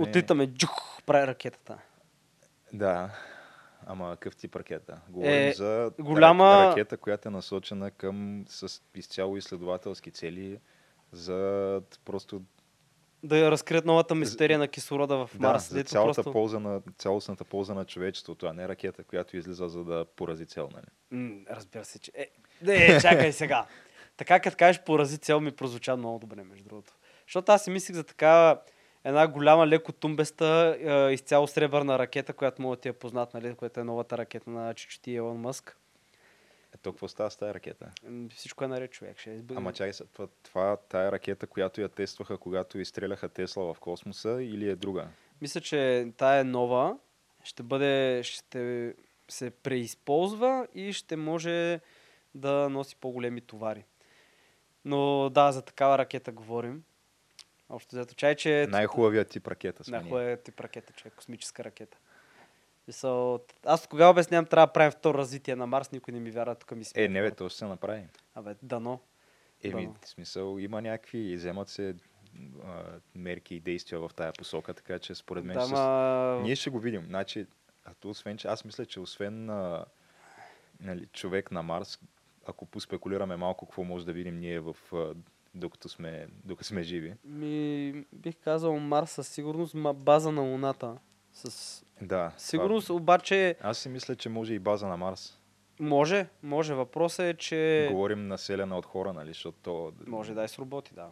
Отлитаме, джух, прави ракетата. Да, ама какъв тип ракета? Говорим Е, за голяма- ра- ракета, която е насочена към с изцяло изследователски цели за просто Да я разкрият новата мистерия на кислорода в да, Марс. за дето цялата просто... полза на, цялостната полза на човечеството, а не ракета, която излиза за да порази цел. Нали? М, разбира се, че... Е, не, чакай сега. Така, като кажеш порази цел, ми прозвуча много добре, между другото. Защото аз си мислих за такава една голяма, леко тумбеста, е, изцяло сребърна ракета, която мога да ти е познат, нали, която е новата ракета на чичоти Елон Мъск. Е, то какво става с тази ракета? Всичко е наред, човек. Ще изб... Ама чакай се, това, това, тая ракета, която я тестваха, когато изстреляха Тесла в космоса или е друга? Мисля, че тая е нова. Ще бъде, ще се преизползва и ще може да носи по-големи товари. Но да, за такава ракета говорим. Общо взето чай, че... Най-хубавият тип ракета сме. Най-хубавият тип ракета, човек, космическа ракета. Мисъл, аз кога обяснявам, трябва да правим второ развитие на Марс, никой не ми вярва, тук ми си. Е, не бе, то ще се направи. Абе, дано. Еми, Да. в смисъл, има някакви, вземат се а, мерки и действия в тая посока, така че според мен Да, с... ма... ние ще го видим. Значи, а то освен, че аз мисля, че освен а, нали, човек на Марс, ако поспекулираме малко какво може да видим ние в, а, докато, сме, докато сме живи. Ми, бих казал Марс със сигурност, ма база на Луната. С Да. сигурност, Това, обаче, аз си мисля, че може и база на Марс. може, може. Въпросът е, че... Говорим населена от хора, нали, защото то... Може да е с роботи, да.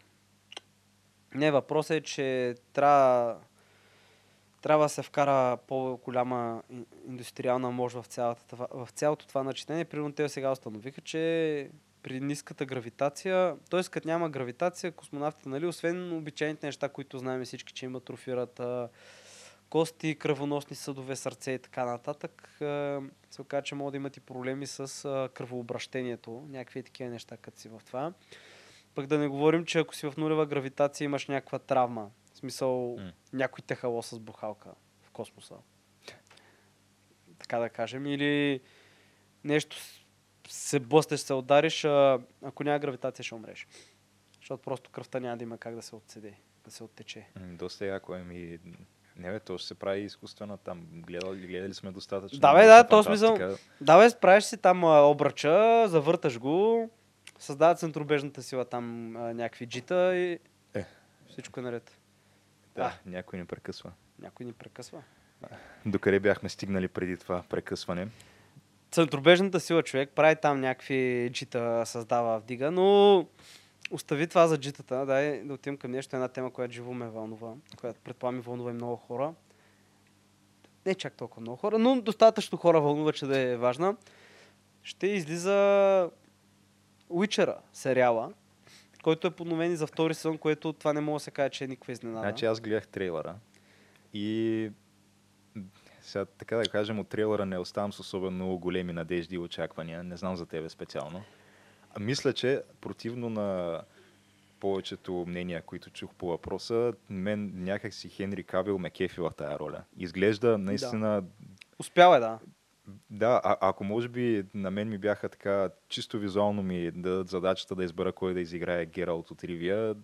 Не, въпросът е, че трябва, трябва да се вкара по-голяма ин- индустриална мощ в, цялата, в цялото това начинение. Примерно те сега установиха, че при ниската гравитация, т.е. като няма гравитация, космонавтите, нали, освен обичайните неща, които знаем всички, че им атрофират а, кости, кръвоносни съдове, сърце и така нататък, а, се оказа, че могат да имат и проблеми с а, кръвообращението, някакви такива неща, като си в това. Пък да не говорим, че ако си в нулева гравитация имаш някаква травма. В смисъл, М. някой те хало с бухалка в космоса. Така да кажем. Или нещо се блъснеш, се удариш, а, ако няма гравитация ще умреш. Защото просто кръвта няма да има как да се отседе, да се оттече. Доста яко е ми... Не бе, то ще се прави изкуствена там. Гледали, гледали сме достатъчно. Да, бе, да, то смисъл-. Да, бе, справиш си там а, обръча, завърташ го, създават центробежната сила там а, някакви джита и Е. всичко е наред. Да, някой ни прекъсва. Някой ни прекъсва. Докъде бяхме стигнали преди това прекъсване? Центробежната сила човек прави там някакви джита, създава, вдига, но остави това за джитата. Дай да отидем към нещо, една тема, която живо ме вълнува, която предполагам вълнува и много хора. Не чак толкова много хора, но достатъчно хора вълнува, че да е важна. Ще излиза Уичера, сериала, който е подновен и за втори сезон, което това не мога да се каже, че е никаква изненада. Значи аз гледах трейлера и сега така да кажем от трейлера не оставам с особено големи надежди и очаквания. Не знам за тебе специално. А мисля, че противно на повечето мнения, които чух по въпроса, мен някак си Хенри Кабел ме кефи в тая роля. Изглежда наистина Успял е, да. Да, а, ако може би на мен ми бяха така, чисто визуално ми дадат задачата да избера кой да изиграе Гералт от Ривия,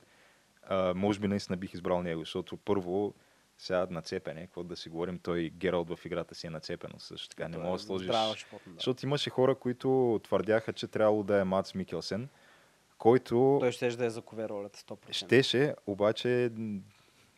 а, може би наистина бих избрал него, защото първо сега нацепен е, какво да си говорим, той Гералт в играта си е нацепено също така, не мога да сложиш... животно, да. Защото имаше хора, които твърдяха, че трябвало да е Мац Микелсен, който Той ще да е закове ролята 100%. щеше, обаче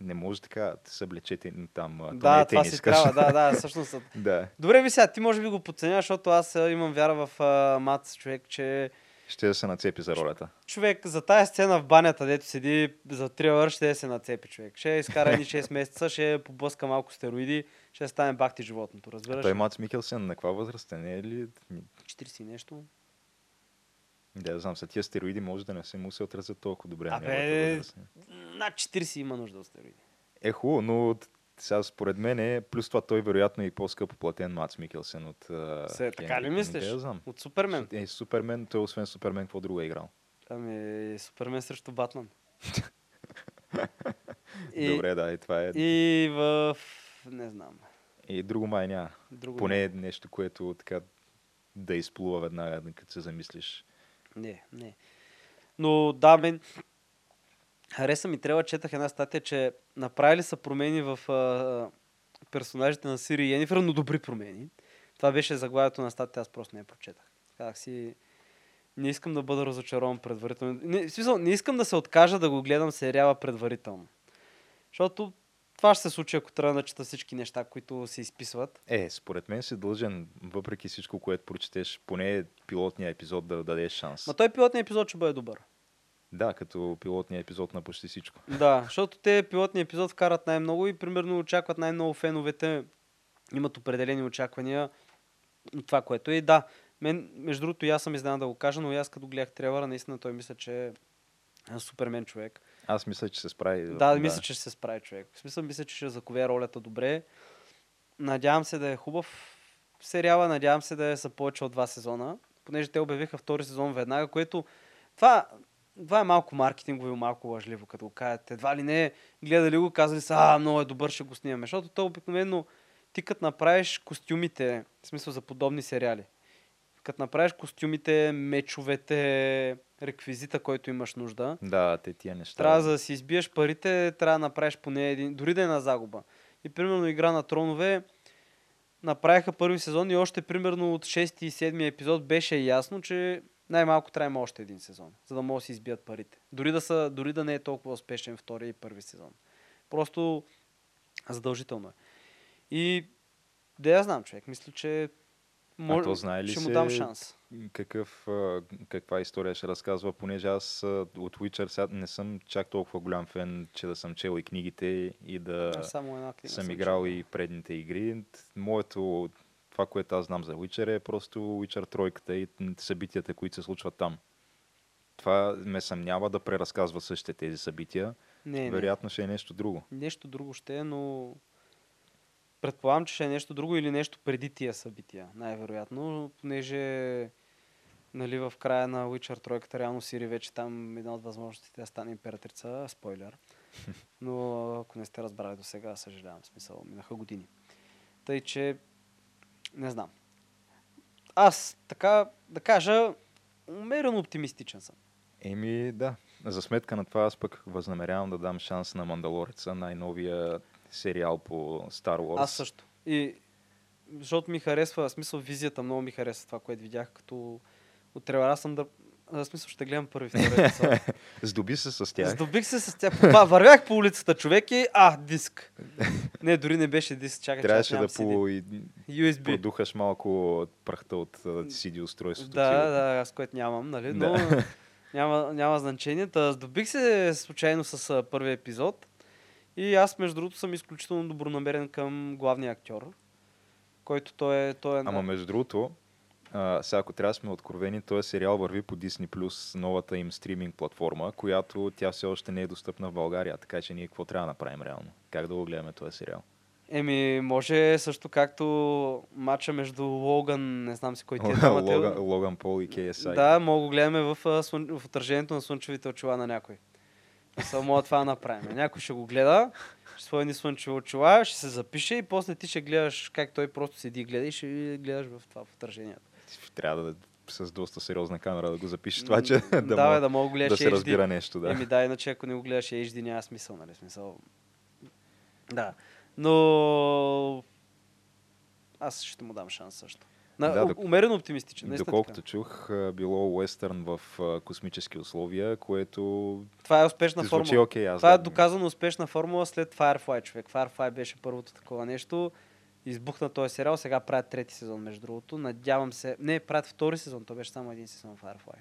не може така да се облечете там. не Да, е това си трябва, да, да, всъщност. да. Добре, ви сега, ти може би го подценяваш, защото аз имам вяра в а, Мац човек, че Ще се нацепи за ролята. Човек за тази сцена в банята, дето седи за трилър, ще да се нацепи човек. Ще изкара едни 6 месеца, ще поблъска малко стероиди, ще стане бахти животното, А разбираш? той Мац Микелсен на каква възраст е? Не е ли? 40 и нещо. Да, я знам, са тия стероиди може да не се му се отразят толкова добре. на Абе. Над 40 има нужда от стероиди. Е, хубаво, но сега според мен е, плюс това той вероятно е и по-скъпо платен Мац Микелсен от Се, така ли мислиш? Знам. От Супермен. Е, Супермен, той освен Супермен, какво друго е играл? Ами, Супермен срещу Батман. и, Добре, да, и това е. И, И в... Не знам. и друго май няма. Друго Поне е нещо, което така да изплува веднага, като се замислиш. Не, не. Но да, мен хареса ми, трябва четах една статия, че направили са промени в а, персонажите на Сири и Енифер, но добри промени. Това беше заглавието на статия, аз просто не я прочетах. Казах си, не искам да бъда разочарован предварително. Не, в смисъл, не искам да се откажа да го гледам сериала предварително. Защото това ще се случи, ако трябва да чета всички неща, които се изписват. Е, според мен си дължен, въпреки всичко, което прочетеш, поне пилотния епизод да дадеш шанс. Ма той пилотният епизод ще бъде добър. Да, като пилотния епизод на почти всичко. Да, защото те пилотния епизод вкарат най-много и примерно очакват най-много феновете. Имат определени очаквания от това, което е. Да, мен, между другото, и аз съм изненадан да го кажа, но аз като гледах трейлера, наистина той мисля, че е супермен човек. Аз мисля, че се справи. Да, мисля, че ще се справи човек. В смисъл, мисля, че ще закове ролята добре. Надявам се да е хубав сериала, надявам се да е са повече от два сезона, понеже те обявиха втори сезон веднага, което това, това е малко маркетингово и малко лъжливо, като го кажат. Едва ли не, гледали го, казали са, а, много е добър, ще го снимаме. Защото то обикновено ти като направиш костюмите, в смисъл за подобни сериали, като направиш костюмите, мечовете, реквизита, който имаш нужда, Да, те тия неща. трябва за да си избиеш парите, трябва да направиш поне един, дори да е на загуба. И примерно Игра на тронове направиха първи сезон и още примерно от 6 и 7 епизод беше ясно, че най-малко трябва има още един сезон, за да могат да си избият парите. Дори да, са, дори да не е толкова успешен втори и първи сезон. Просто задължително е. И да я знам, човек. Мисля, че може, то знае ли ще му дам шанс. Какъв, а, каква история ще разказва, понеже аз а, от Witcher сега не съм чак толкова голям фен, че да съм чел и книгите и да Само една книга съм играл чел. и предните игри. Моето, това, което аз знам за Witcher е просто Witcher тройката и събитията, които се случват там. Това ме съмнява да преразказва същите тези събития. Не, не. Вероятно ще е нещо друго. Нещо друго ще е, но предполагам, че ще е нещо друго или нещо преди тия събития, най-вероятно, понеже нали, в края на Witcher тройката реално Сири вече там една от възможностите да стане императрица, спойлер. Но ако не сте разбрали до сега, съжалявам, смисъл, минаха години. Тъй, че не знам. Аз така да кажа, умерено оптимистичен съм. Еми, да. За сметка на това аз пък възнамерявам да дам шанс на Мандалореца, най-новия сериал по Star Wars. Аз също. И защото ми харесва, в смисъл визията, много ми харесва това, което видях като от трейлера. Съм да... В смисъл ще гледам първи, втори епизод. Здоби се с тях. Здобих се с тях. Вървях по улицата човек и... А, диск. Не, дори не беше диск. Чакай, Трябваше нямам да по... USB. продухаш малко прахта от CD устройството. Да, сигурно. да, аз което нямам, нали? Да. Но няма, няма значение. Та, здобих се случайно с а, първия епизод. И аз, между другото, съм изключително добронамерен към главния актьор, който той е... Той е Ама между другото, а, сега ако трябва да сме откровени, този сериал върви по Disney+, новата им стриминг платформа, която тя все още не е достъпна в България, така че ние какво трябва да направим реално? Как да го гледаме този сериал? Еми, може също както матча между Логан, не знам си кой ти е двамата. Логан, Логан Пол и KSI. Да, мога го гледаме в, в отражението на слънчевите очила на някой. Само това направим. Някой ще го гледа, ще свои ни слънчеви очила, ще се запише и после ти ще гледаш как той просто седи и гледа и ще гледаш в това в отражението. Трябва да с доста сериозна камера да го запишеш това, че да, да, мога- да мога да се HD. разбира нещо. Да. Еми да, иначе ако не го гледаш HD няма смисъл, нали? Смисъл. Да. Но аз ще му дам шанс също. На, Да, док- умерено оптимистичен. Доколкото така. чух, било уестърн в космически условия, което Това е успешна звучи формула. Аз Това е да- доказано успешна формула след Firefly, човек. Firefly беше първото такова нещо. Избухна този сериал, сега правят трети сезон, между другото. Надявам се... Не, правят втори сезон, то беше само един сезон Firefly.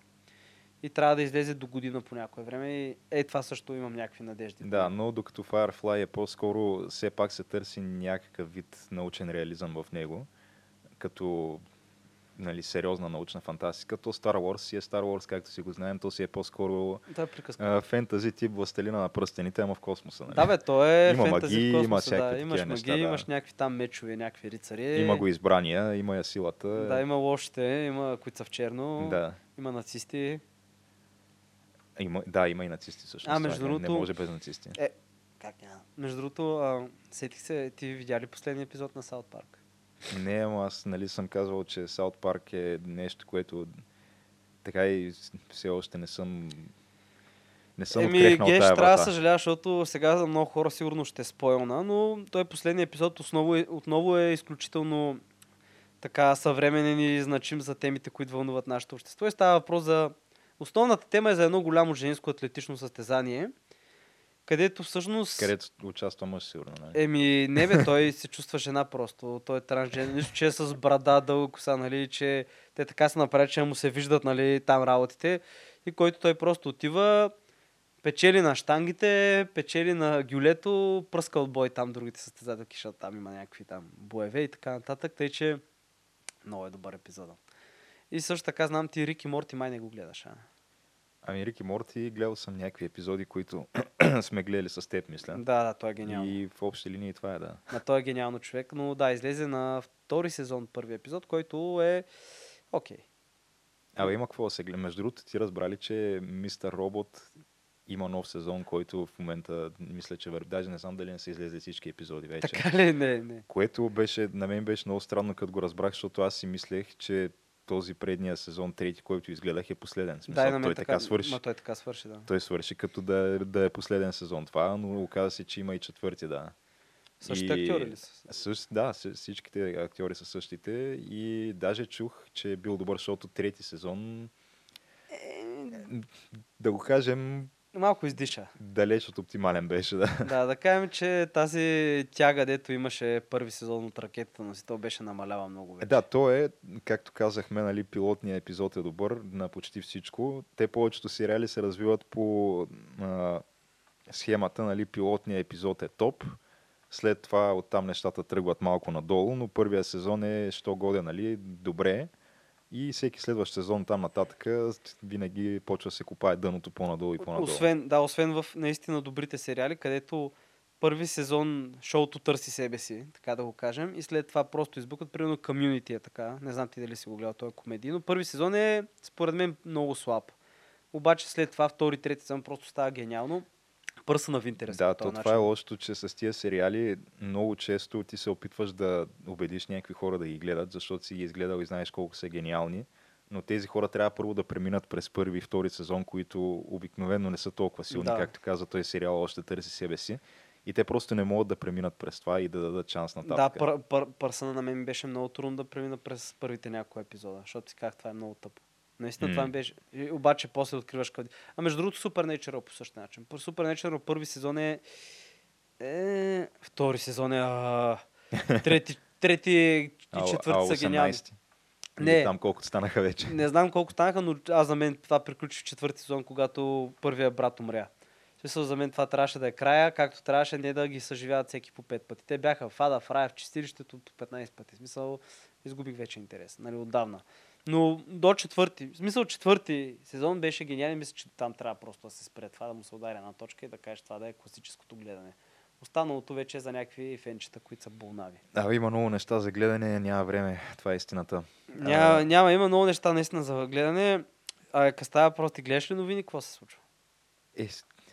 и трябва да излезе до година по някое време. И е, това също имам някакви надежди. Да, но докато Firefly е по-скоро, все пак се търси някакъв вид научен реализъм в него, като нали, сериозна научна фантастика, то Star Wars си е Star Wars, както си го знаем, то си е по-скоро Да, е а, фентази тип Властелина на пръстените, ама в космоса. Нали? Да, бе, то е Има фентази магии, в космоса, има да. всякакви Имаш такива магии, неща, да. имаш някакви там мечове, някакви рицари. Има го избрания, има я силата. Да, има лошите, има които са в черно, да. има нацисти. Има, да, има и нацисти всъщност. А, между не, не другото- може без нацисти. Как няма? Между другото, а, сетих се, ти видя ли последния епизод на Саут Парк? Не, ама аз нали съм казвал, че Саут Парк е нещо, което така и все още не съм не съм Еми, Геш, трябва да врата. съжаля, защото сега за много хора сигурно ще е спойлна, но той последния епизод отново е, отново е изключително така съвременен и значим за темите, които вълнуват нашето общество. И става въпрос за... Основната тема е за едно голямо женско атлетично състезание, където всъщност... Където участва мъж, сигурно. Нали? Еми, не бе, той се чувства жена просто. Той е трансжен. Нищо, че е с брада, дълга коса, нали, че те така се направят, че му се виждат, нали, там работите. И който той просто отива, печели на штангите, печели на гюлето, пръска от бой там другите състезателки, защото там има някакви там боеве и така нататък. Тъй, че много е добър епизода. И също така знам ти Рик и Морти май не го гледаш, а? Ами Рик и Морти, гледал съм някакви епизоди, които сме гледали с теб, мисля. Да, да, той е гениално. И в общи линии това е, да. На той е гениално човек, но да, излезе на втори сезон първи епизод, който е окей. Абе, има какво да се гледа. Между другото, ти разбрали, че Мистер Робот има нов сезон, който в момента мисля, че върви. Даже не знам дали не са излезли всички епизоди вече. Така ли? Не, не. Което беше, на мен беше много странно, като го разбрах, защото аз си мислех, че този предния сезон, трети, който изгледах, е последен. Смисъл, Да, и той така, свърши. Ма той така свърши, да. Той свърши като да, е- да е последен сезон това, но оказа се, че има и четвърти, да. Същите актьори ли са? Същ, да, всичките актьори са същите и даже чух, че е бил добър, защото трети сезон, да го кажем, Малко издиша. далеч от оптимален беше, да. да, да кажем, че тази тяга, дето имаше първи сезон от ракетата на то беше намалява много вече. Е, да, то е, както казахме, нали, пилотният епизод е добър на почти всичко. Те повечето сериали се развиват по а, схемата, нали, пилотният епизод е топ. След това оттам нещата тръгват малко надолу, но първия сезон е що годе, нали, добре. И всеки следващ сезон там нататък винаги почва да се копае дъното по-надолу и по-надолу. Освен, да, освен в наистина добрите сериали, където първи сезон шоуто търси себе си, така да го кажем, и след това просто избукат, примерно Community е така, не знам ти дали си го гледал, той е комедий, но първи сезон е според мен много слаб. Обаче след това втори, трети сезон просто става гениално. Пърса на Винтерес. Да, то това е лошото, че с тия сериали много често ти се опитваш да убедиш някакви хора да ги гледат, защото си ги изгледал и знаеш колко са гениални. Но тези хора трябва първо да преминат през първи и втори сезон, които обикновено не са толкова силни, Да. както каза той сериал, още търси себе си. И те просто не могат да преминат през това и да дадат шанс Да, нататък. пър, пър, пърсъна на мен беше много трудно да премина през първите няколко епизода, защото си казах, това е много тъпо. Наистина това М. ми беше. И, обаче после откриваш къде. А между другото Supernatural по същия начин. По Supernatural първи сезон е... е... Втори сезон е... А... Трети, трети и четвърти са гениални. 18. Не. Или там колкото станаха вече. Не знам колко станаха, но аз за мен това приключи в четвърти сезон, когато първия брат умря. Смисъл, за мен това трябваше да е края, както трябваше не да ги съживяват всеки по пет пъти. Те бяха в Ада, в Рая, в чистилището по 15 пъти. Смисъл, изгубих вече интерес, нали, отдавна. Но до четвърти, в смисъл четвърти сезон беше гениален, мисля, че там трябва просто да се спре това, да му се удари една точка и да кажеш това да е класическото гледане. Останалото вече е за някакви фенчета, които са болнави. Да, има много неща за гледане, няма време. Това е истината. Няма, А, няма, има много неща наистина за гледане. А къде става въпрос, ти гледаш ли новини, какво се случва? Е,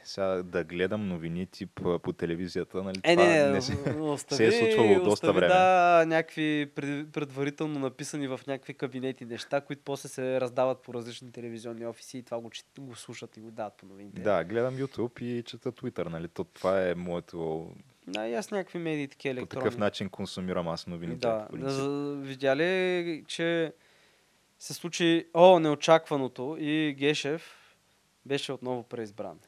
сега да гледам новини тип по телевизията, нали? Е, това не, не, се- остави, се е случвало доста остави, време. Да, някакви пред, предварително написани в някакви кабинети неща, които после се раздават по различни телевизионни офиси и това го, го слушат и го дават по новините. Да, гледам YouTube и чета Twitter, нали? То, това е моето... Да, и аз някакви медии такива По електронни. такъв начин консумирам аз новините. Да, по видя ли, че се случи, о, неочакваното и Гешев беше отново преизбран.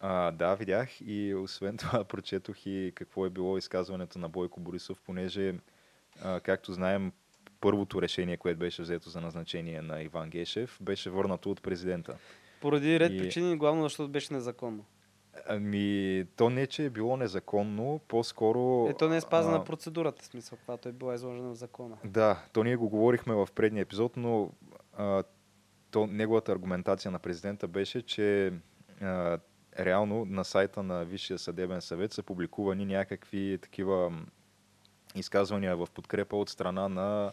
А, да, видях и освен това прочетох и какво е било изказването на Бойко Борисов, понеже, а, както знаем, първото решение, което беше взето за назначение на Иван Гешев, беше върнато от президента. Поради ред И- причини, главно защото беше незаконно. Ами, то не, че е било незаконно, по-скоро... Ето не е спазена а, процедурата, смисъл, която е била изложена в закона. Да, то ние го говорихме в предния епизод, но а, то, неговата аргументация на президента беше, че а, реално на сайта на Висшия съдебен съвет са публикувани някакви такива изказвания в подкрепа от страна на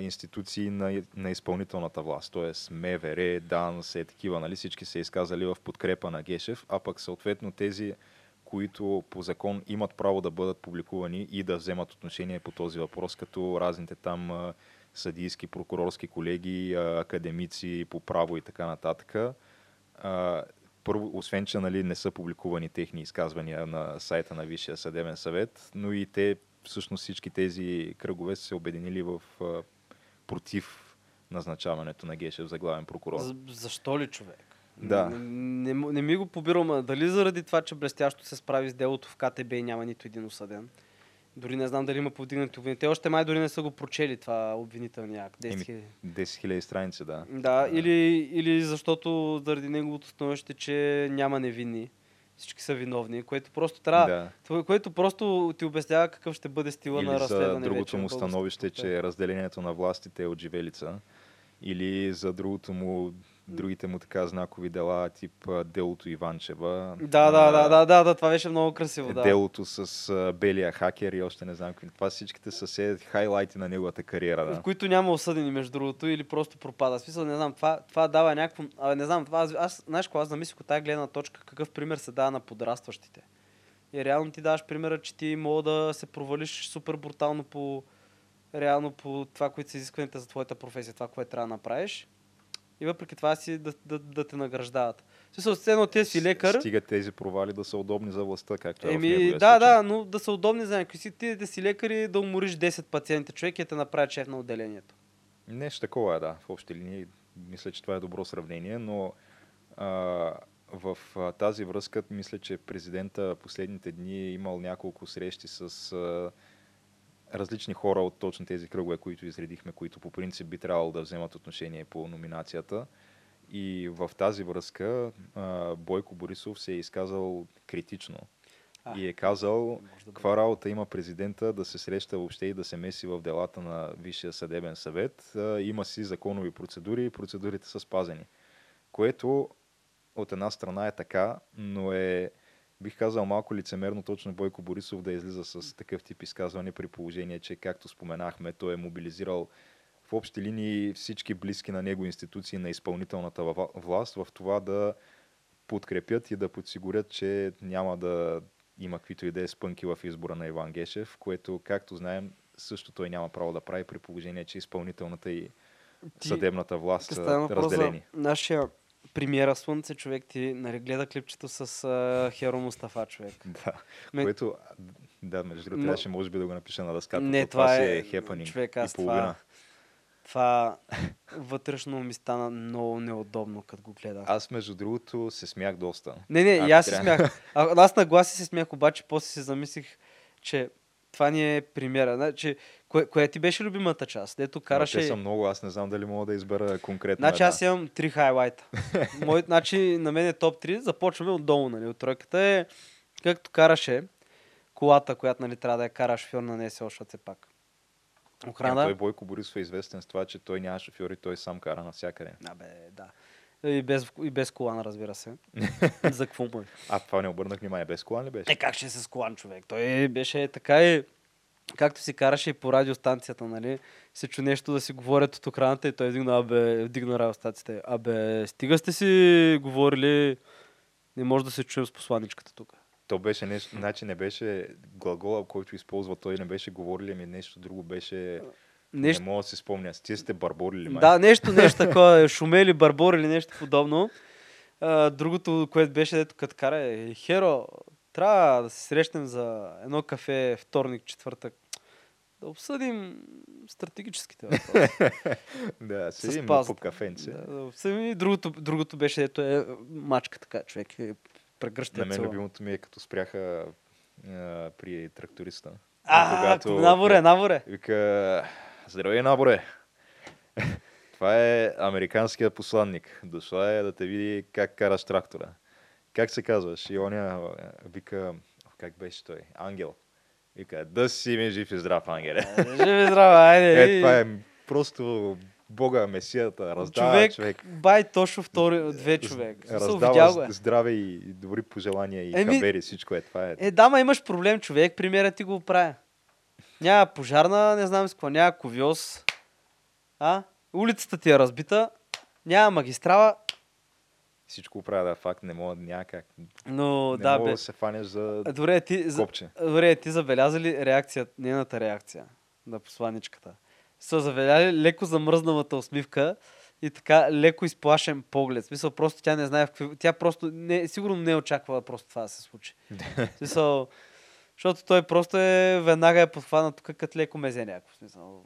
институции на, на изпълнителната власт, т.е. МВР, ДАНС, е такива, нали, всички се изказали в подкрепа на Гешев, а пък съответно тези, които по закон имат право да бъдат публикувани и да вземат отношение по този въпрос, като разните там съдийски, прокурорски колеги, академици по право и така нататък. Първо, освен, че нали, не са публикувани техни изказвания на сайта на Висшия съдебен съвет, но и те, всъщност всички тези кръгове са се обединили в а, против назначаването на Гешев за главен прокурор. За, защо ли човек? Да. Не, не, не ми го побирам, дали заради това, че блестящо се справи с делото в КТБ и няма нито един осъден. Дори не знам дали има повдигнати обвинения. Те още май дори не са го прочели това обвинителния акт. 10 Еми, хиляди. 10 000 страници, да. Да, или, или защото заради неговото становище, че няма невинни. Всички са виновни, което просто трябва. да. Което просто ти обяснява какъв ще бъде стила на Или за разследване. другото вече му становище, че разделението на властите е от живелица. Или за другото му, другите му така знакови дела, тип делото Иванчева. Да, да, да, да, да, да, това беше много красиво. Да. Делото с а, белия хакер и още не знам какви. Това всичките са се хайлайти на неговата кариера. в Да. които няма осъдени, между другото, или просто пропада. В Смисъл, не знам, това, това дава някакво... А, не знам, това, аз, аз, знаеш, какво, аз замислих от тази гледна точка, какъв пример се дава на подрастващите. И реално ти даваш примера, че ти мога да се провалиш супер брутално по реално по това, които са изискваните за твоята професия, това, което трябва да направиш. И въпреки това си да, да, да те награждават. Смисъл, едно ти си лекар. Стига тези провали да са удобни за властта, както е в Еми, да, случай. да, но да са удобни за някой си. Ти да си лекар и да умориш 10 пациенти човек и да те направи шеф на отделението. Нещо такова е, да. В общи линии мисля, че това е добро сравнение, но а, в а, тази връзка мисля, че президента последните дни е имал няколко срещи с а, различни хора от точно тези кръгове, които изредихме, които по принцип би трябвало да вземат отношение по номинацията. И в тази връзка Бойко Борисов се е изказал критично. А, и е казал да каква работа има президента да се среща въобще и да се меси в делата на Висшия съдебен съвет. Има си законови процедури и процедурите са спазени. Което от една страна е така, но е, бих казал, малко лицемерно точно Бойко Борисов да излиза с такъв тип изказване при положение, че, както споменахме, той е мобилизирал в общи линии всички близки на него институции на изпълнителната вла- власт в това да подкрепят и да подсигурят, че няма да има каквито и да е спънки в избора на Иван Гешев, което, както знаем, също той няма право да прави при положение, че изпълнителната и Ти- съдебната власт са въпрос за разделени. нашия премиера Слънце, човек ти нали, гледа клипчето с а, Херо Мустафа, човек. Да, Ме- което, да, между другото, трябваше може би да го напиша на дъската. Не, то това си е- е хепанинг човек, и аз половина. това- Това вътрешно ми стана много неудобно, като го гледах. Аз, между другото, се смях доста. Не, не, и Ако аз се смях. А, аз на гласи се смях, обаче после си замислих, че това ни е примера. Значи, кое, кое ти беше любимата част? Дето караше... Те са много, аз не знам дали мога да избера конкретно. Значи една. аз имам три хайлайта. Мой, значи на мен е топ 3. Започваме отдолу, нали? От тройката е както караше колата, която нали, трябва да я кара шофьор на НСО, защото все пак. Охрана. Той Бойко Борисов е известен с това, че той няма шофьор и той сам кара навсякъде. Абе, да. И без, и без колан, разбира се. За какво му е? А, това не обърнах внимание. Без колан ли беше? Е, как ще е с колан човек? Той беше така и както си караше и по радиостанцията, нали, се чу нещо да си говорят от охраната и той вдигна, абе, вдигна радиостанцията. Абе, стига сте си говорили, не може да се чуем с посланичката тук. То беше нещо, значи не беше глагола, който използва той, не беше говорили, ми нещо друго беше... Нещо, Не мога да си спомня. Ти сте барборили, май. да, нещо, нещо такова, шумели, барбор или нещо подобно. А, другото, което беше, дето като кара е, Херо, трябва да се срещнем за едно кафе вторник, четвъртък. Да обсъдим стратегическите въпроси. да, седим по кафенце. Да, да обсъдим и другото, другото беше, ето е мачка така, човек. Е, прегръща На мен любимото ми е като спряха а, при тракториста. А, Когато- наборе, наборе. Вика, здравей, наборе. Това е американският посланник. Дошла е да те види как караш трактора. Как се казваш? И оня вика, как беше той? Ангел. Вика, да си ми жив и здрав, ангеле. Живи здраво, айде. Е, това е просто Бога, Месията, раздава човек, човек. бай точно втори, две човек. Раздава го е. здраве и добри пожелания и Еми- хабери, всичко е. Това е. Е, дама, имаш проблем, човек, примерът ти го оправя. Няма пожарна, не знам с какво, няма ковиоз. А? Улицата ти е разбита, няма магистрала, Всичко правя да е факт, не мога, няма как. но не да, мога бе. да се фанеш за Добре, ти, за, копче. добре, ти забеляза ли реакция, нейната реакция на посланичката? Са забеляли леко замръзналата усмивка и така леко изплашен поглед. В смисъл, просто тя не знае в какви... Тя просто не, сигурно не е очаквала просто това да се случи. В смисъл, защото той просто е веднага е подхванат тук като леко мезе някакво. Смисъл.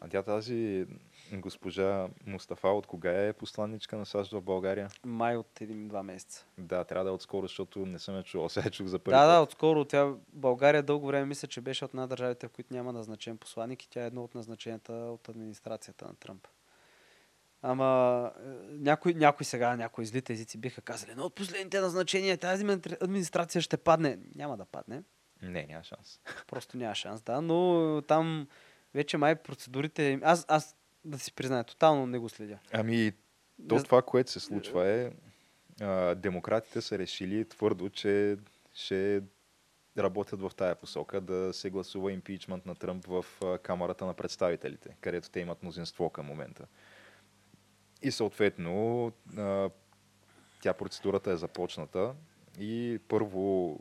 А тя тази госпожа Мустафа, от кога е посланничка на САЩ в България? Май от един-два месеца. Да, трябва да е отскоро, защото не съм я чувал. Сега я чух за първи Да, да, път. отскоро. Тя, България дълго време мисля, че беше от една държавите, в които няма назначен посланник и тя е едно от назначенията от администрацията на Тръмп. Ама е, някой, някой сега, някои злите езици биха казали, но от последните назначения тази админи- администрация ще падне. Няма да падне. Не, няма шанс. Просто няма шанс, да. Но там вече май процедурите... Аз, аз да си призная, тотално не го следя. Ами, то Не- това, което се случва е, а, демократите са решили твърдо, че ще работят в тая посока да се гласува импичмент на Тръмп в Камерата на представителите, където те имат мнозинство към момента. И съответно, тя процедурата е започната и първо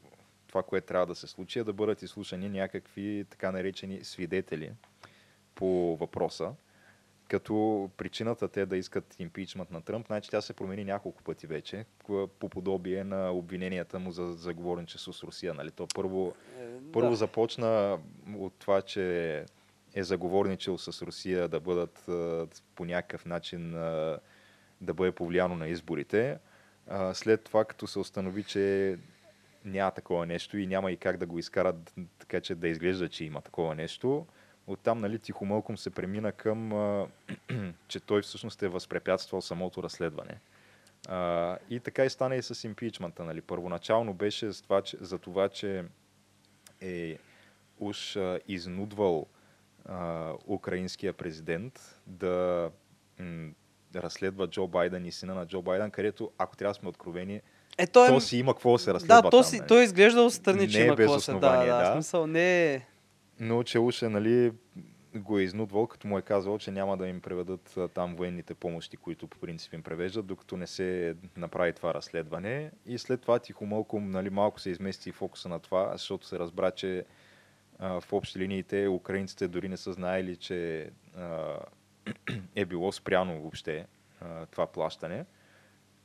това, което трябва да се случи е да бъдат изслушани някакви така наречени свидетели по въпроса като причината те да искат импичмент на Тръмп, значи тя се промени няколко пъти вече, по подобие на обвиненията му за заговорничество с Русия. Нали? То първо, първо да. започна от това, че е заговорничал с Русия да бъдат по някакъв начин да бъде повлияно на изборите. След това, като се установи, че няма такова нещо и няма и как да го изкарат така, че да изглежда, че има такова нещо, оттам нали, тихомълком се премина към, а, че той всъщност е възпрепятствал самото разследване. А, и така и стана и с импичмента. Нали. Първоначално беше за това, че, за това, че е уж а, изнудвал а, украинския президент да, м, разследва Джо Байден и сина на Джо Байден, където, ако трябва да сме откровени, Е, той, то си има какво да се разследва да, то там. си, нали. той е изглеждал страни, че Не е има без какво се... Да, да, да. смисъл, не е... Но че уж е, нали, го е изнудвал, като му е казал, че няма да им преведат там военните помощи, които по принцип им превеждат, докато не се направи това разследване. И след това тихомълко, нали, малко се измести фокуса на това, защото се разбра, че а, в общи линии те, украинците дори не са знаели, че а, е било спряно въобще а, това плащане.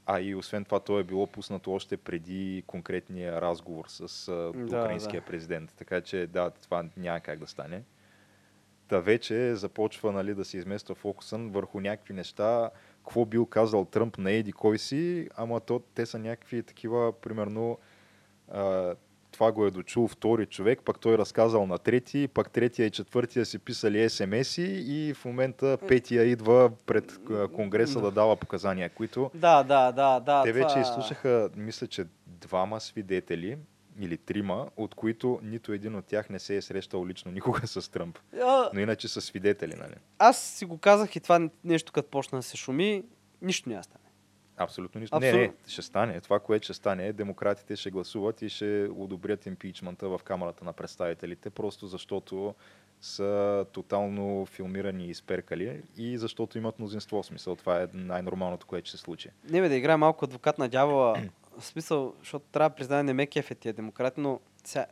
А и освен това, то е било пуснато още преди конкретния разговор с Да, украинския да. президент. Така че да, това няма как да стане. Та вече започва нали, да се измества фокуса върху някакви неща. Какво бил казал Тръмп на еди кой си, ама то, те са някакви такива, примерно, а, това го е дочул втори човек, пък той разказал на трети, пък третия и четвъртия си писали СМС-и и в момента петия идва пред Конгреса да дава показания, които Да, да, да, да. те това... вече изслушаха, мисля, че двама свидетели или трима, от които нито един от тях не се е срещал лично никога с Тръмп. Но иначе са свидетели, нали? Аз си го казах и това нещо, като почна да се шуми, нищо да стане. Абсолютно нищо. Абсолютно. Не, не, ще стане. Това, което ще стане, е демократите ще гласуват и ще одобрят импичмента в Камерата на представителите, просто защото са тотално филмирани и изперкали и защото имат мнозинство. В смисъл, това е най-нормалното, което ще се случи. Не бе да играе малко адвокат на дявола. В смисъл, защото трябва да признае, не ме кефе тия демократи, но сега,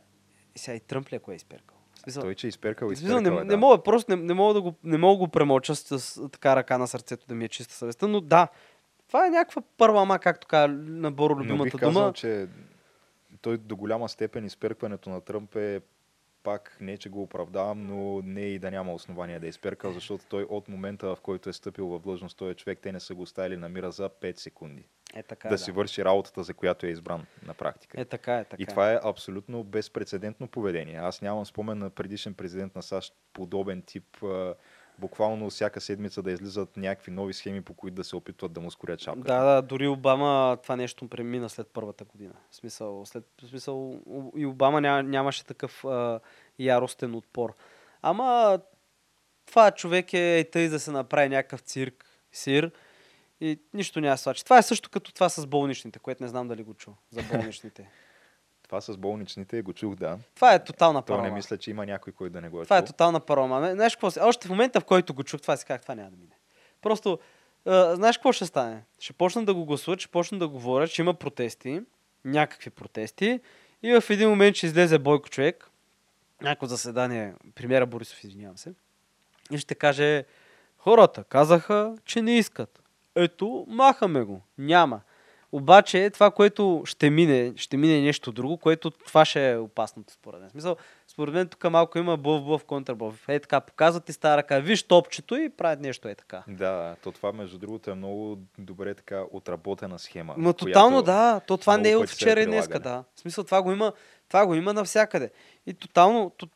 сега и Тръмп леко е изперкал. Смисъл, Той, че е изперкал, изперкал не, е, не, да. мога, просто не, не, мога да го, не мога го премълча с, с така ръка на сърцето да ми е чиста съвестта, но да, това е някаква първа ама, както каза на Боро Но любимата бих казал, дума. че той до голяма степен изперкването на Тръмп е пак не, че го оправдавам, но не и да няма основания да е изперкал, защото той от момента, в който е стъпил в длъжност, той е човек, те не са го оставили на мира за 5 секунди. Е така, да, да. си върши работата, за която е избран на практика. Е така, е така. И това е абсолютно безпредседентно поведение. Аз нямам спомен на предишен президент на САЩ подобен тип буквално всяка седмица да излизат някакви нови схеми, по които да се опитват да му скорят шапката. Да, да, дори Обама това нещо премина след първата година. В смисъл, след, в смисъл и Обама ня, нямаше такъв а, яростен отпор. Ама това човек е и тъй да се направи някакъв цирк, сир и нищо няма свачи. Това е също като това с болничните, което не знам дали го чу за болничните. Това с болничните го чух, да. Това е тотална То парома. не мисля, че има някой, който да не го е Това е чул. тотална парома. Знаеш какво? Още в момента, в който го чух, това си казах, това няма да мине. Просто, а, знаеш какво ще стане? Ще почна да го гласуват, ще почна да говорят, че има протести, някакви протести и в един момент ще излезе Бойко човек, някакво заседание, премиера Борисов, извинявам се, и ще каже, хората казаха, че не искат. Ето, махаме го. Няма. Обаче това, което ще мине, ще мине нещо друго, което това ще е опасното според мен. Смисъл, според мен тук малко има бъв, бъв, контрабъв. Е така, показват и стара ръка, виж топчето и правят нещо е така. Да, то това между другото е много добре така отработена схема. Но тотално да, то това не е от вчера и днеска, да. В смисъл това го има, това го има навсякъде. И тотално, то,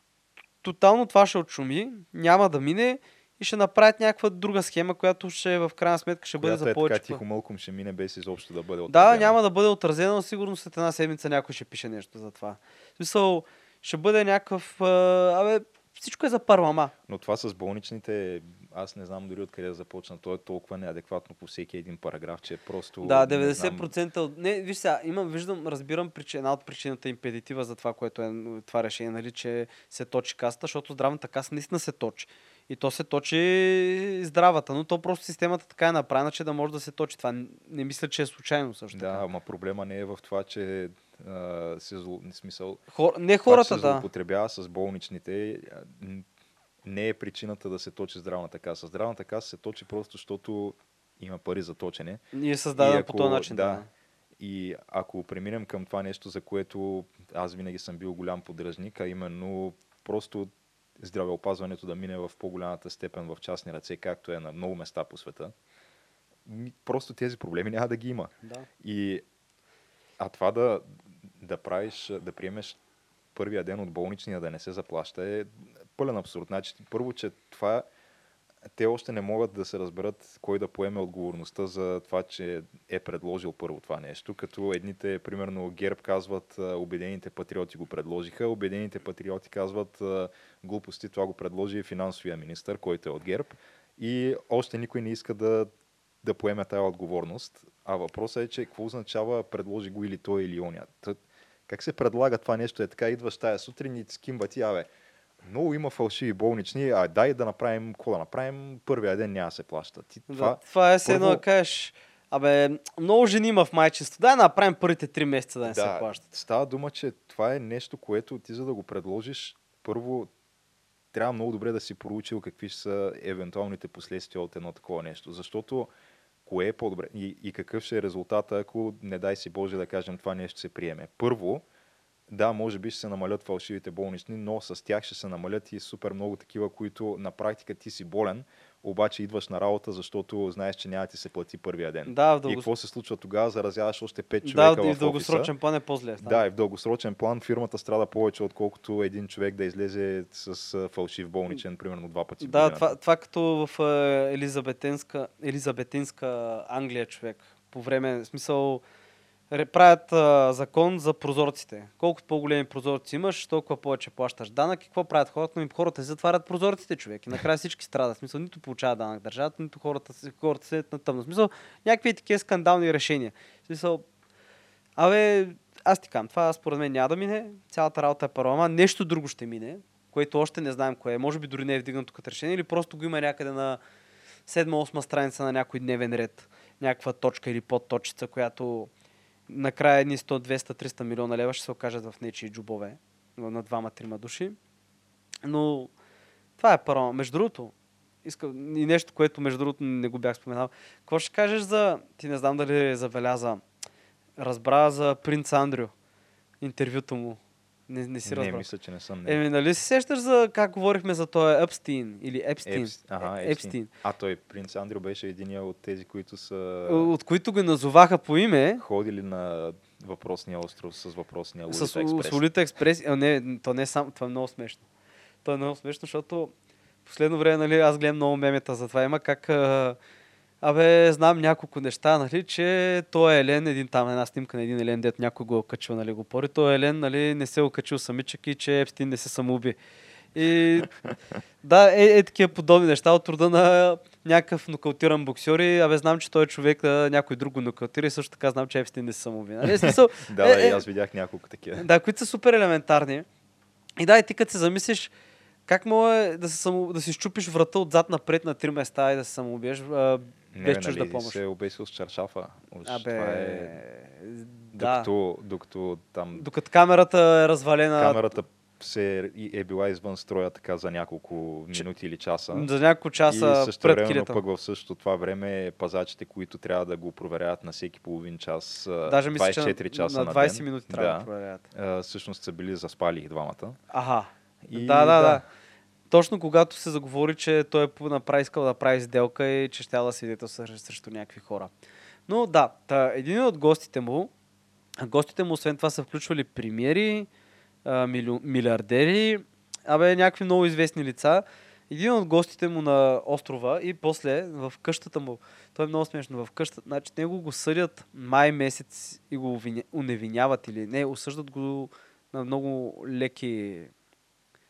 тотално това ще отшуми, няма да мине и ще направят някаква друга схема, която ще в крайна сметка ще бъде която за е повече. така тихо мълком ще мине без изобщо да бъде Да, отразена. няма да бъде отразено, но сигурно след една седмица някой ще пише нещо за това. В смисъл, ще бъде някакъв... Абе, всичко е за парлама. Но това с болничните, аз не знам дори откъде да започна. То е толкова неадекватно по всеки един параграф, че е просто... Да, не знам. 90% от... Не, виж сега, имам, виждам, разбирам причина, една от причината импедитива за това, което е това решение, нали, че се точи касата, защото здравната каса наистина се точи. И то се точи здравата, но то просто системата така е направена, че да може да се точи. Това не мисля, че е случайно също Да, така. ама проблема не е в това, че а, се зло... смисъл, Хор... Не това, хората, се да. злоупотребява с болничните, не е причината да се точи здравната каса. Здравната каса се точи просто, защото има пари за точене. И е създаден И по този начин. да, Да. И ако преминем към това нещо, за което аз винаги съм бил голям поддръжник, а именно просто здравеопазването да мине в по-голямата степен в частни ръце, както е на много места по света, просто тези проблеми няма да ги има. да. И, а това да, да правиш, да приемеш първия ден от болничния да не се заплаща е пълен абсурд. Значи, първо, че това те още не могат да се разберат кой да поеме отговорността за това, че е предложил първо това нещо. Като едните, примерно ГЕРБ казват, а, Обединените патриоти го предложиха, Обединените патриоти казват глупости, това го предложи финансовия министр, който е от ГЕРБ. И още никой не иска да, да поеме тази отговорност. А въпросът е, че какво означава предложи го или той или оня. Как се предлага това нещо? Е така, идваш тая сутрин и скимба ти, абе, много има фалшиви болнични, а дай да направим, какво да направим, първия ден няма да се плаща. Ти, Това, това, да, това е все едно да кажеш, абе, много жени има в майчество. Дай да направим първите три месеца да не се да, плащат. става дума, че това е нещо, което ти за да го предложиш, първо трябва много добре да си проучил какви ще са евентуалните последствия от едно такова нещо. Защото кое е по-добре и, и какъв ще е резултата, ако не дай си Боже да кажем това нещо се приеме. Първо, да, може би ще се намалят фалшивите болнични, но с тях ще се намалят и супер много такива, които на практика ти си болен, обаче идваш на работа, защото знаеш, че няма да ти се плати първия ден. Да, в И дългос... какво се случва тогава? Заразяваш още 5 да, човека и в в дългосрочен план е по-зле. Да, и в дългосрочен план фирмата страда повече, отколкото един човек да излезе с фалшив болничен, примерно два пъти. Да, това, това като в елизабетинска, елизабетинска Англия човек. По време, в смисъл, правят а, закон за прозорците. Колкото по-големи прозорци имаш, толкова повече плащаш данък. И какво правят хората? Ами хората си затварят прозорците, човек. И накрая всички страдат. Смисъл, нито получават данък държавата, нито хората, хората седят на тъмно. Смисъл, някакви такива скандални решения. Смисъл, абе, аз ти кам, това според мен няма да мине. Цялата работа е паралама. Нещо друго ще мине, което още не знаем кое е. Може би дори не е вдигнато като решение, или просто го има някъде на 7-8 страница на някой дневен ред. Някаква точка или подточица, която накрая едни 100, 200, 300 милиона лева ще се окажат в нечии джубове на двама-трима души. Но това е първо. Между другото, искам и нещо, което между другото не го бях споменал. Какво ще кажеш за, ти не знам дали забеляза, разбра за принц Андрю, интервюто му. Не, не си не, разбрал. мисля, че не съм. Не. Еми, нали се сещаш за как говорихме за този Епстин или Епстин? Епс- ага, Е- Епстин. А той, принц Андрю, беше един от тези, които са От които го назоваха по име. ходили на въпросния остров с въпросния С Лолита Експрес. Лолита Експрес. А, не, то не е сам, това е много смешно. То е много смешно, защото последно време, нали, аз гледам много мемета за това. Има как... А, абе, знам няколко неща, нали, че той е Елен, един там, една снимка на един Елен, дет някой го е качил, нали, го пори. Той Елен, нали, не се е окачил самичък и че Епстин не се самоуби. И да, е, е такива подобни неща от рода на някакъв нокаутиран боксер и абе знам, че той е човек да някой друг го нокаутира и също така знам, че Епстин не се самоуби. Нали? Смисъл, да, е, е, аз видях няколко такива. да, които са супер елементарни. И да, и ти като се замислиш, как може да, се само, да си щупиш врата отзад напред на три места и да се самоубиеш а, Не, без бе, чужда нали, помощ? се обесил с чаршафа. Уж, Абе, това е... да. Докато, докато там Докато камерата е развалена камерата се е, е била извън строя така за няколко минути или часа. за няколко и часа също пред килята. пък в същото това време пазачите, които трябва да го проверяват на всеки половин час, Даже мисля, че 24 на, часа на на, 20 ден, минути трябва да, да, проверяват. всъщност са били заспали и двамата. Аха. И, да, да, да. Точно когато се заговори, че той е направи, искал да прави сделка и че ще да свидетелства срещу- някакви хора. Но да, та, един от гостите му, гостите му освен това са включвали премиери, а, милио, милиардери, абе някакви много известни лица. Един от гостите му на острова и после в къщата му, той е много смешно, в къщата, значи него го съдят май месец и го уневиняват или не, осъждат го на много леки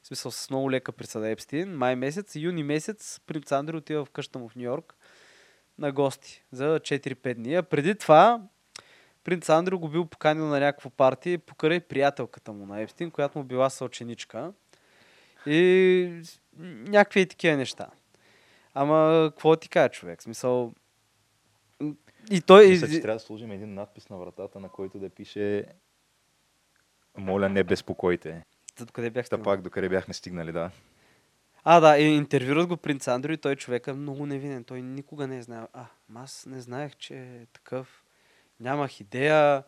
в смисъл с много лека присъда Епстин, май месец, юни месец принц Андри отива в къща му в Нью Йорк на гости за 4-5 дни. А преди това принц Андрю го бил поканил на някакво парти покрай приятелката му на Епстин, която му била съученичка. И някакви такива неща. Ама, какво ти кажа човек? Смисъл... И той... Мисля, че трябва да сложим един надпис на вратата, на който да пише Моля, не безпокойте. За къде бях стигнал? пак докъде бяхме стигнали, да. А, да, интервюрат го принц Андрю и той човек е много невинен. Той никога не е знаел. А, аз не знаех, че е такъв. Нямах идея.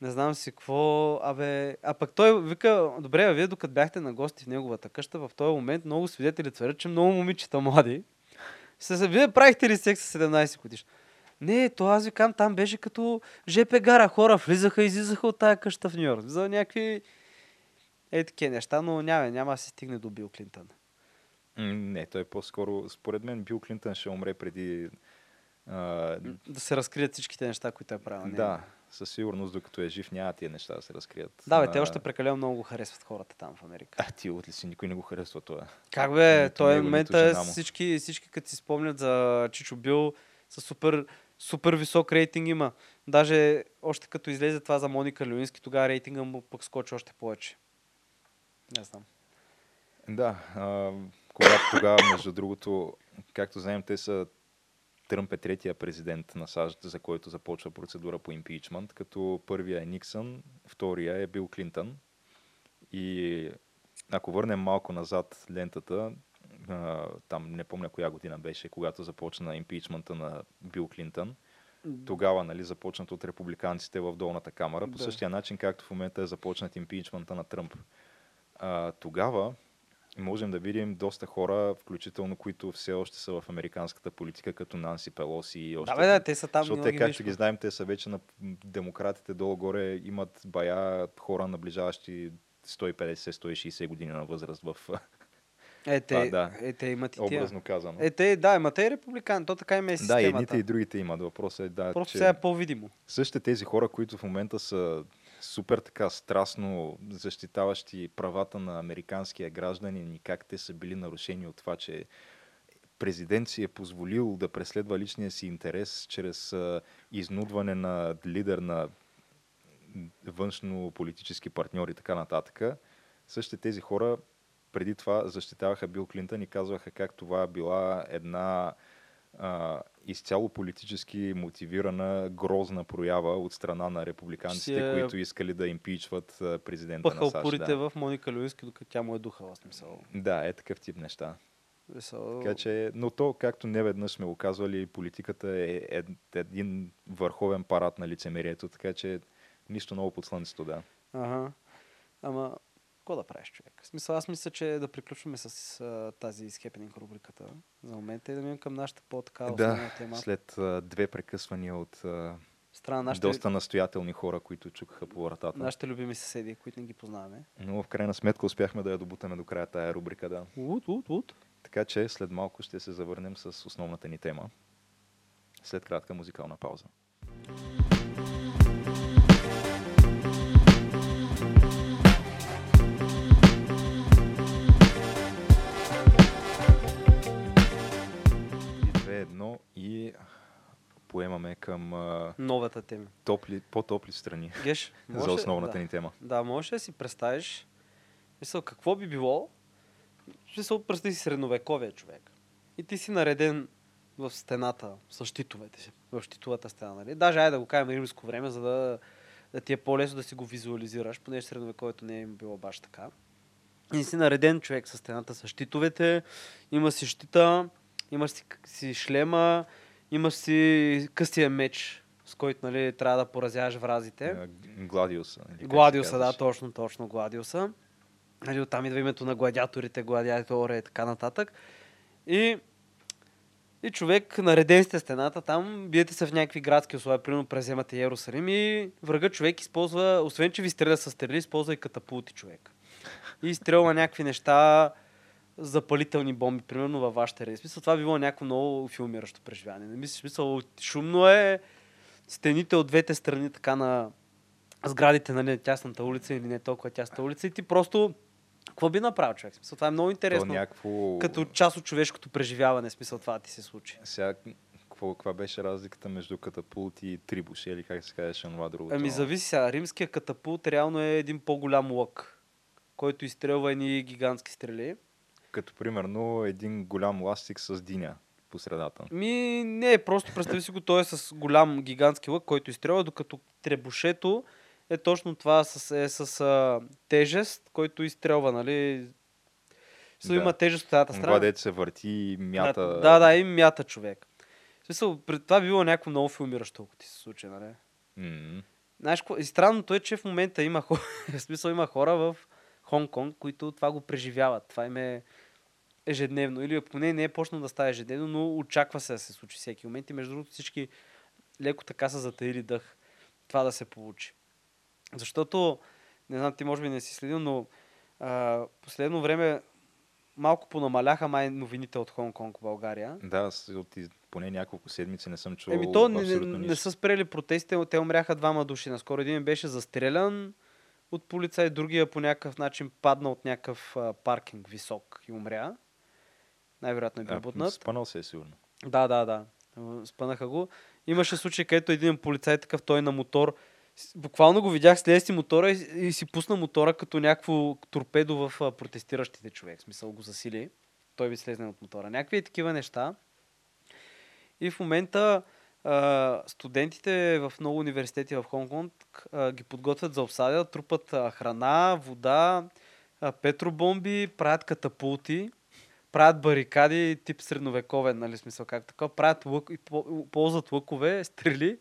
Не знам си какво. Абе, а пък той вика, добре, а вие докато бяхте на гости в неговата къща, в този момент много свидетели твърдят, че много момичета млади. Се, се- вие правихте ли секс с 17 годиш? Не, то аз ви кам, там беше като ЖП гара. Хора влизаха и излизаха от тая къща в Нью Йорк. За някакви е такива неща, но няма, няма да се стигне до Бил Клинтън. Не, той по-скоро, според мен, Бил Клинтън ще умре преди... А, да се разкрият всичките неща, които е правил. Да, със сигурност, докато е жив, няма тия неща да се разкрият. Да, бе, те още прекалено много го харесват хората там в Америка. А, ти от ли си? Никой не го харесва това. Как бе, Нито той момента е му. всички, всички като си спомнят за Чичо Бил, са супер, супер висок рейтинг има. Даже още като излезе това за Моника Люински, тогава рейтинга му пък скочи още повече. Не знам. Да, а, когато тогава, между другото, както знаем, те са Тръмп е третия президент на САЩ, за който започва процедура по импичмент, като първия е Никсън, втория е Бил Клинтън. И ако върнем малко назад лентата, а, там не помня коя година беше, когато започна импичмента на Бил Клинтън, тогава нали, започнат от републиканците в долната камера, по Да. същия начин, както в момента е започнат импичмента на Тръмп. А, тогава можем да видим доста хора, включително които все още са в американската политика, като Нанси Пелоси и още. Да, бе, да, те са там. Защото те, както ги знаем, те са вече на демократите долу-горе, имат бая хора, наближаващи 150-160 години на възраст в Е, те, А, да. е, те имат и образно казано. Е, те, да, ама те и републикан, то така им е да, и системата. едните и другите имат. Въпросът е да, Просто че сега е по-видимо. същите тези хора, които в момента са супер така страстно защитаващи правата на американския гражданин и как те са били нарушени от това, че президент си е позволил да преследва личния си интерес чрез изнудване на лидер на външно политически партньори и така нататък. Същите тези хора преди това защитаваха Бил Клинтън и казваха как това била една изцяло политически мотивирана грозна проява от страна на републиканците, е- които искали да импичват президента на Пъхал САЩ. порите Да. в Моника Люински, докато тя му е духала, смисъл. да, е такъв тип неща. Смисъл, Така че, но то, както не веднъж сме го казвали, политиката е ед, един върховен парад на лицемерието, така че нищо ново под слънцето, да. Ага. Ама, какво да правиш, човек? В смисъл, аз мисля, че да приключваме с а, тази изхепенинг рубриката за момента и да минем към нашата по-така Да, тема. след а, две прекъсвания от а, Страна нашите, доста настоятелни хора, които чукаха по вратата. нашите любими съседи, които не ги познаваме. Но в крайна сметка успяхме да я добутаме до края тая рубрика, да. Лут, лут, лут. Така че след малко ще се завърнем с основната ни тема. След кратка музикална пауза. И две едно и поемаме към Новата тема. топли, по-топли страни Геш, за основната да. ни тема. Да, можеш да си представиш, мисъл, какво би било, мисъл, представи си средновековия човек. И ти си нареден в стената, с щитовете си, в щитовата стена, нали? Даже айде да го кажем римско време, за да, да ти е по-лесно да си го визуализираш, понеже средновековието не е било баш така. И си нареден човек с стената с щитовете, има си щита, имаш си, си шлема, имаш си късия меч, с който нали, трябва да поразяваш вразите. Гладиуса. Гладиуса, да, точно, точно, Гладиуса. Нали, оттам идва името на гладиаторите, гладиатора и така нататък. И, и човек, нареден сте стената, там биете се в някакви градски условия, примерно преземате Иерусалим и врага човек използва, освен че ви стреля с стрели, използва и катапулти човек. И изстрелва някакви неща, запалителни бомби, примерно във вашите. В Смисъл, това би било някакво много филмиращо преживяване. Не мислиш, смисъл, шумно е, стените от двете страни така на сградите нали, на тясната улица или не толкова тясната улица и ти просто какво би направил човек? Смисъл, това е много То интересно. някакво... Като част от човешкото преживяване, смисъл това ти се случи. Сега, какво, каква беше разликата между катапулт и трибуш, или как се казваше това другото? Ами зависи сега. Римския катапулт реално е един по-голям лък, който изстрелва едни гигантски стрели. Като примерно един голям ластик с диня по средата. Ми не, просто представи си го, той е с голям гигантски лък, който изстрелва, докато требушето е точно това с, е с а, тежест, който изстрелва, нали? Со Да. има тежест от Това страна. дете се върти и мята... Да, да, и мята човек. В смисъл, пред това би било някакво много филмиращо, ако ти се случи, нали? М, Знаеш, и странното е, че в момента има хора, в смисъл има хора в Хонг-Конг, които това го преживяват. Това им е ежедневно. Или поне не е почнало да става ежедневно, но очаква се да се случи всеки момент. И между другото всички леко така са затаили дъх това да се получи. Защото, не знам, ти може би не си следил, но а, последно време малко понамаляха май новините от Хонг-Конг България. Да, от поне няколко седмици не съм чул Еми то не, не, не са спрели протестите, те умряха двама души. Наскоро един беше застрелян от полицай, другия по някакъв начин падна от някакъв а, паркинг висок и умря. Най-вероятно е бил бутнат. Спънал се е сигурно. Да, да, да. Спънаха го. Имаше случай, където един полицай такъв, той на мотор, буквално го видях, слезе си мотора и, и си пусна мотора като някакво торпедо в а, протестиращите човек. В смисъл го засили. Той би слезне от мотора. Някакви такива неща. И в момента а, студентите в много университети в Хонг-Конг а, ги подготвят за обсадя, трупат а, храна, вода, петробомби, правят катапулти, правят барикади тип средновековен, нали смисъл как така, правят лък, ползват лъкове, стрели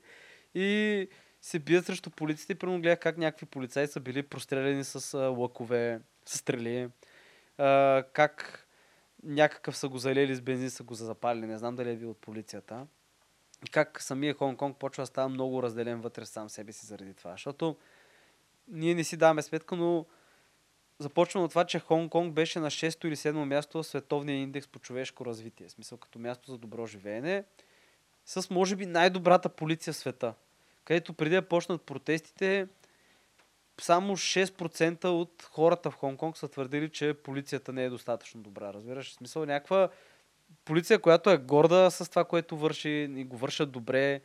и се бият срещу полиците. Примерно гледах как някакви полицаи са били простреляни с лъкове, с стрели. А, как някакъв са го залели с бензин, са го запалили. Не знам дали е бил от полицията. И как самия Хонг-Конг почва да става много разделен вътре сам себе си заради това. Защото ние не си даваме сметка, но започваме от това, че Хонг-Конг беше на 6 или 7 място в световния индекс по човешко развитие. В смисъл като място за добро живеене. С може би най-добрата полиция в света. Където преди да почнат протестите, само 6% от хората в Хонг-Конг са твърдили, че полицията не е достатъчно добра. Разбираш? В смисъл някаква полиция, която е горда с това, което върши и го вършат добре.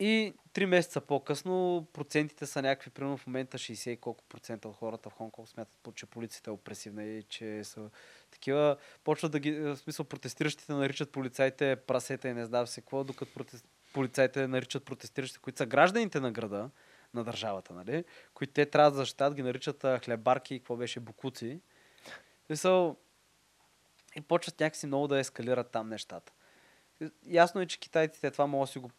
И три месеца по-късно процентите са някакви, примерно в момента 60 и колко процента от хората в Хонг-Конг смятат, че полицията е опресивна и че са такива. Почват да ги, в смисъл протестиращите наричат полицаите прасета и не знам се какво, докато протест... полицаите наричат протестиращите, които са гражданите на града, на държавата, нали? които те трябва да защитат, ги наричат хлебарки и какво беше букуци. Смисъл, и почват някакси много да ескалират там нещата. Ясно е, че китайците това могат да си го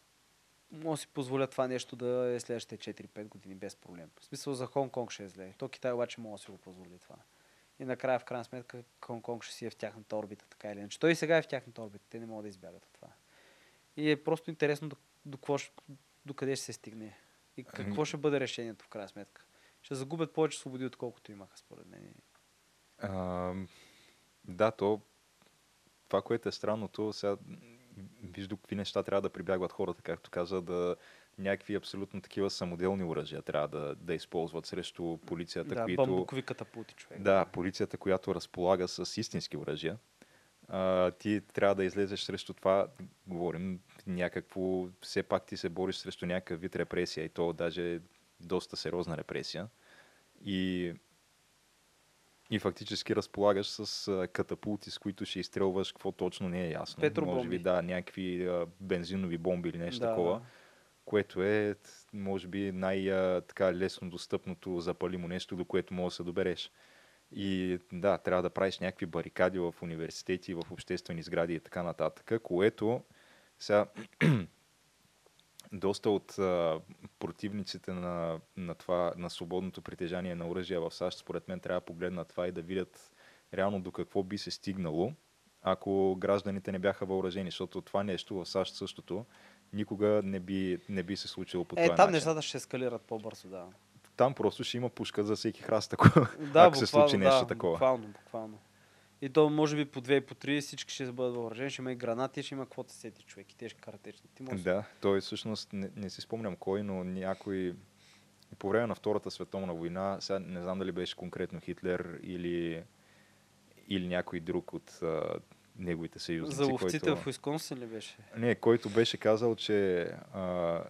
могат да си позволят това нещо да е следващите 4-5 години без проблем. В смисъл за Хонг-Конг ще е зле. То Китай обаче може да си го позволи това. И накрая, в крайна сметка, Хонг-Конг ще си е в тяхната орбита, така или иначе. Той и сега е в тяхната орбита. Те не могат да избягат от това. И е просто интересно до, до, къде ще се стигне. И какво ще бъде решението в крайна сметка. Ще загубят повече свободи, отколкото имаха, според мен. Да, то това, което е странното, сега виж до какви неща трябва да прибягват хората, както каза, да някакви абсолютно такива самоделни оръжия трябва да, да използват срещу полицията, Да, които... бамбукови катапулти, човек. Да, полицията, която разполага с истински оръжия. А, ти трябва да излезеш срещу това, говорим, някакво, все пак ти се бориш срещу някакъв вид репресия и то даже доста сериозна репресия. И, и фактически разполагаш с а, катапулти, с които ще изстрелваш, какво точно не е ясно. Петробомби. Може би, да, някакви а, бензинови бомби или нещо Да, такова да. което е, може би, най-лесно достъпното запалимо нещо, до което можеш да се добереш. И да, трябва да правиш някакви барикади в университети, в обществени сгради и така нататък, което сега доста от а, противниците на, на това, на свободното притежание на оръжия в САЩ, според мен трябва да погледнат това и да видят реално до какво би се стигнало, ако гражданите не бяха въоръжени, защото това нещо в САЩ същото никога не би, не би се случило по Е, този там начин. нещата ще ескалират по-бързо, да. Там просто ще има пушка за всеки храст, ако, Да, ако се случи нещо да, такова. Буквално, буквално. И то може би по две и по три всички ще бъдат въоръжени, ще има и гранати, ще има каквото се сети човек и тежки каратечни. Ти можеш Да, той всъщност, не, не си спомням кой, но някой по време на Втората световна война, сега не знам дали беше конкретно Хитлер или, или някой друг от а, неговите съюзници. За ловците който... в Уисконсин ли беше? Не, който беше казал, че а,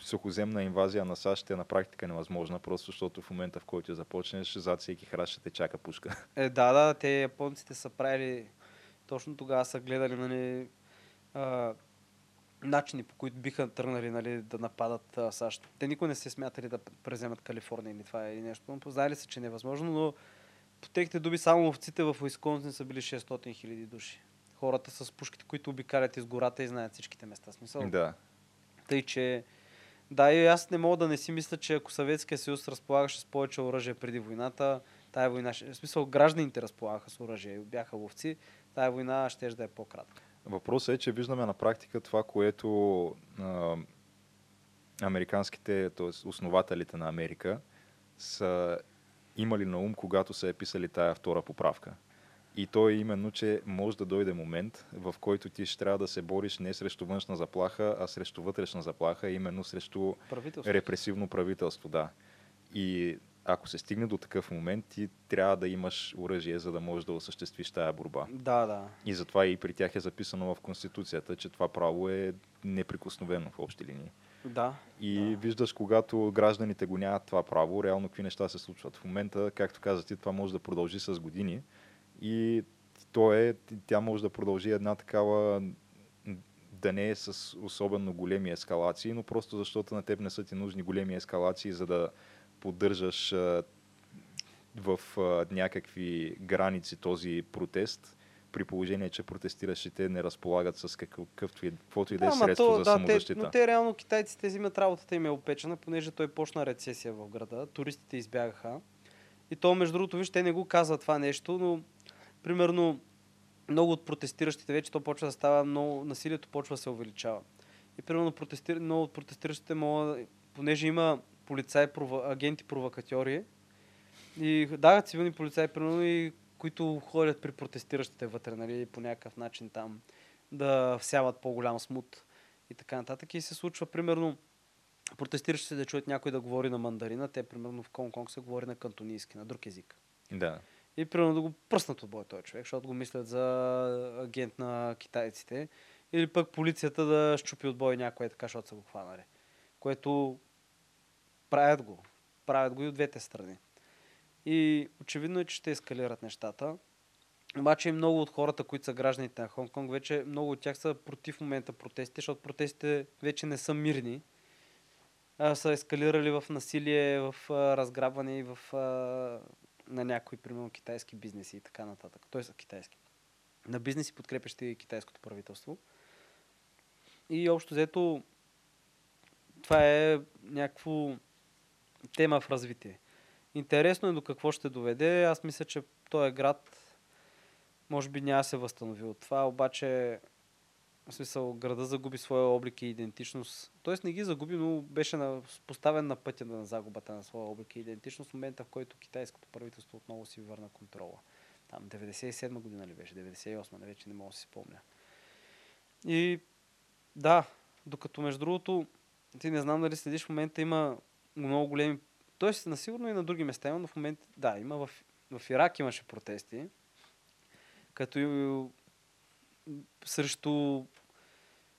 сухоземна инвазия на САЩ е на практика невъзможна, просто защото в момента, в който започнеш, зад всеки храш ще те чака пушка. Е, да, да, те японците са правили, точно тогава са гледали, нали, а, начини по които биха тръгнали нали, да нападат а, САЩ. Те никой не се смятали да преземат Калифорния или това или нещо, но познали се, че е невъзможно, но по техните думи само ловците в Уисконсин са били 600 хиляди души. Хората с пушките, които обикалят из гората и знаят всичките места. Смисъл, да. Тъй, че да, и аз не мога да не си мисля, че ако Съветския съюз разполагаше с повече оръжие преди войната, тая война, в смисъл гражданите разполагаха с оръжие и бяха ловци, тая война ще да е по-кратка. Въпросът е, че виждаме на практика това, което а, американските, т.е. основателите на Америка са имали на ум, когато са е писали тая втора поправка. И то е именно, че може да дойде момент, в който ти ще трябва да се бориш не срещу външна заплаха, а срещу вътрешна заплаха, именно срещу Правителство. репресивно правителство, да. И ако се стигне до такъв момент, ти трябва да имаш оръжие, за да можеш да осъществиш тая борба. Да, да. И затова и при тях е записано в Конституцията, че това право е неприкосновено в общи линии. Да. И Да. виждаш, когато гражданите го нямат това право, реално какви неща се случват. В момента, както каза ти, това може да продължи с години и то е, тя може да продължи една такава да не е с особено големи ескалации, но просто защото на теб не са ти нужни големи ескалации, за да поддържаш в някакви граници този протест, при положение, че протестиращите не разполагат с какъвто и, каквото и да е средство то, за да, самозащита. те, но те реално китайците взимат работата им е опечена, понеже той почна рецесия в града, туристите избягаха. И то, между другото, виж, те не го казват това нещо, но примерно много от протестиращите вече то почва да става, много насилието почва да се увеличава. И примерно протестир... много от протестиращите могат, понеже има полицаи, прова... агенти провокатьори, и да, цивилни полицаи, примерно, и които ходят при протестиращите вътре, нали, по някакъв начин там да всяват по-голям смут и така нататък. И се случва, примерно, протестиращите да чуят някой да говори на мандарина, те, примерно, в Конг-Конг се говори на кантонийски, на друг език. Да. И примерно да го пръснат от бой този човек, защото го мислят за агент на китайците. Или пък полицията да щупи от бой някой така, защото са го хванали. Което правят го. Правят го и от двете страни. И очевидно е, че ще ескалират нещата. Обаче и много от хората, които са гражданите на Хонг-Конг, вече много от тях са против момента протестите, защото протестите вече не са мирни. А, са ескалирали в насилие, в а, разграбване и в а, на някои, примерно, китайски бизнеси и така нататък. Той са китайски. На бизнеси, подкрепящи китайското правителство. И общо взето, това е някакво тема в развитие. Интересно е до какво ще доведе. Аз мисля, че този град може би няма се възстанови от това, обаче в смисъл града загуби своя облик и идентичност. Тоест не ги загуби, но беше на, поставен на пътя на загубата на своя облик и идентичност в момента, в който китайското правителство отново си върна контрола. Там 97 година ли беше, 98, не вече не мога да си спомня. И да, докато между другото, ти не знам дали следиш в момента има много големи, Тоест, на сигурно и на други места има, но в момента, да, има в, в Ирак имаше протести, като срещу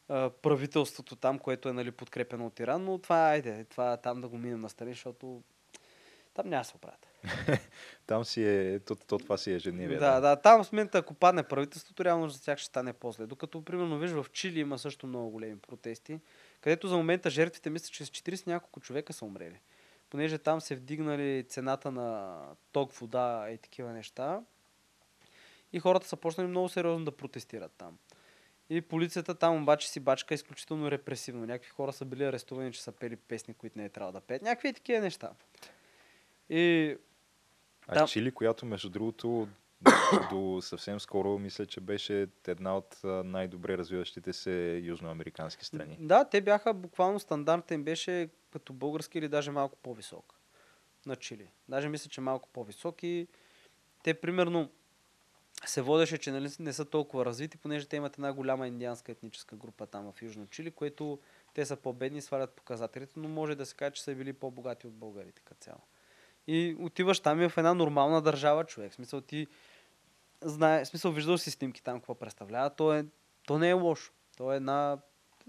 а, правителството там, което е нали, подкрепено от Иран, но това, айде, това там да го минем на страни, защото там няма да се оправят. там си е, то, то това си е ежедневие. Да, да, да, там в момента, ако падне правителството, реално за тях ще стане после. Докато, примерно, виж, в Чили има също много големи протести, където за момента жертвите мисля, че с 40 няколко човека са умрели. Понеже там се вдигнали цената на ток, вода и такива неща. И хората са почнали много сериозно да протестират там. И полицията там обаче си бачка изключително репресивно. Някакви хора са били арестувани, че са пели песни, които не е трябвало да пеят. Някакви такива неща. И... А там... Чили, която между другото до съвсем скоро мисля, че беше една от най-добре развиващите се южноамерикански страни. Да, те бяха буквално стандартен им беше като български или даже малко по-висок на Чили. Даже мисля, че малко по-висок и те примерно се водеше, че нали, не са толкова развити, понеже те имат една голяма индианска етническа група там в Южно Чили, което те са по-бедни, свалят показателите, но може да се каже, че са били по-богати от българите като цяло. И отиваш там и в една нормална държава, човек. В смисъл ти знае, в смисъл виждал си снимки там какво представлява. То, е, то не е лошо. То е една,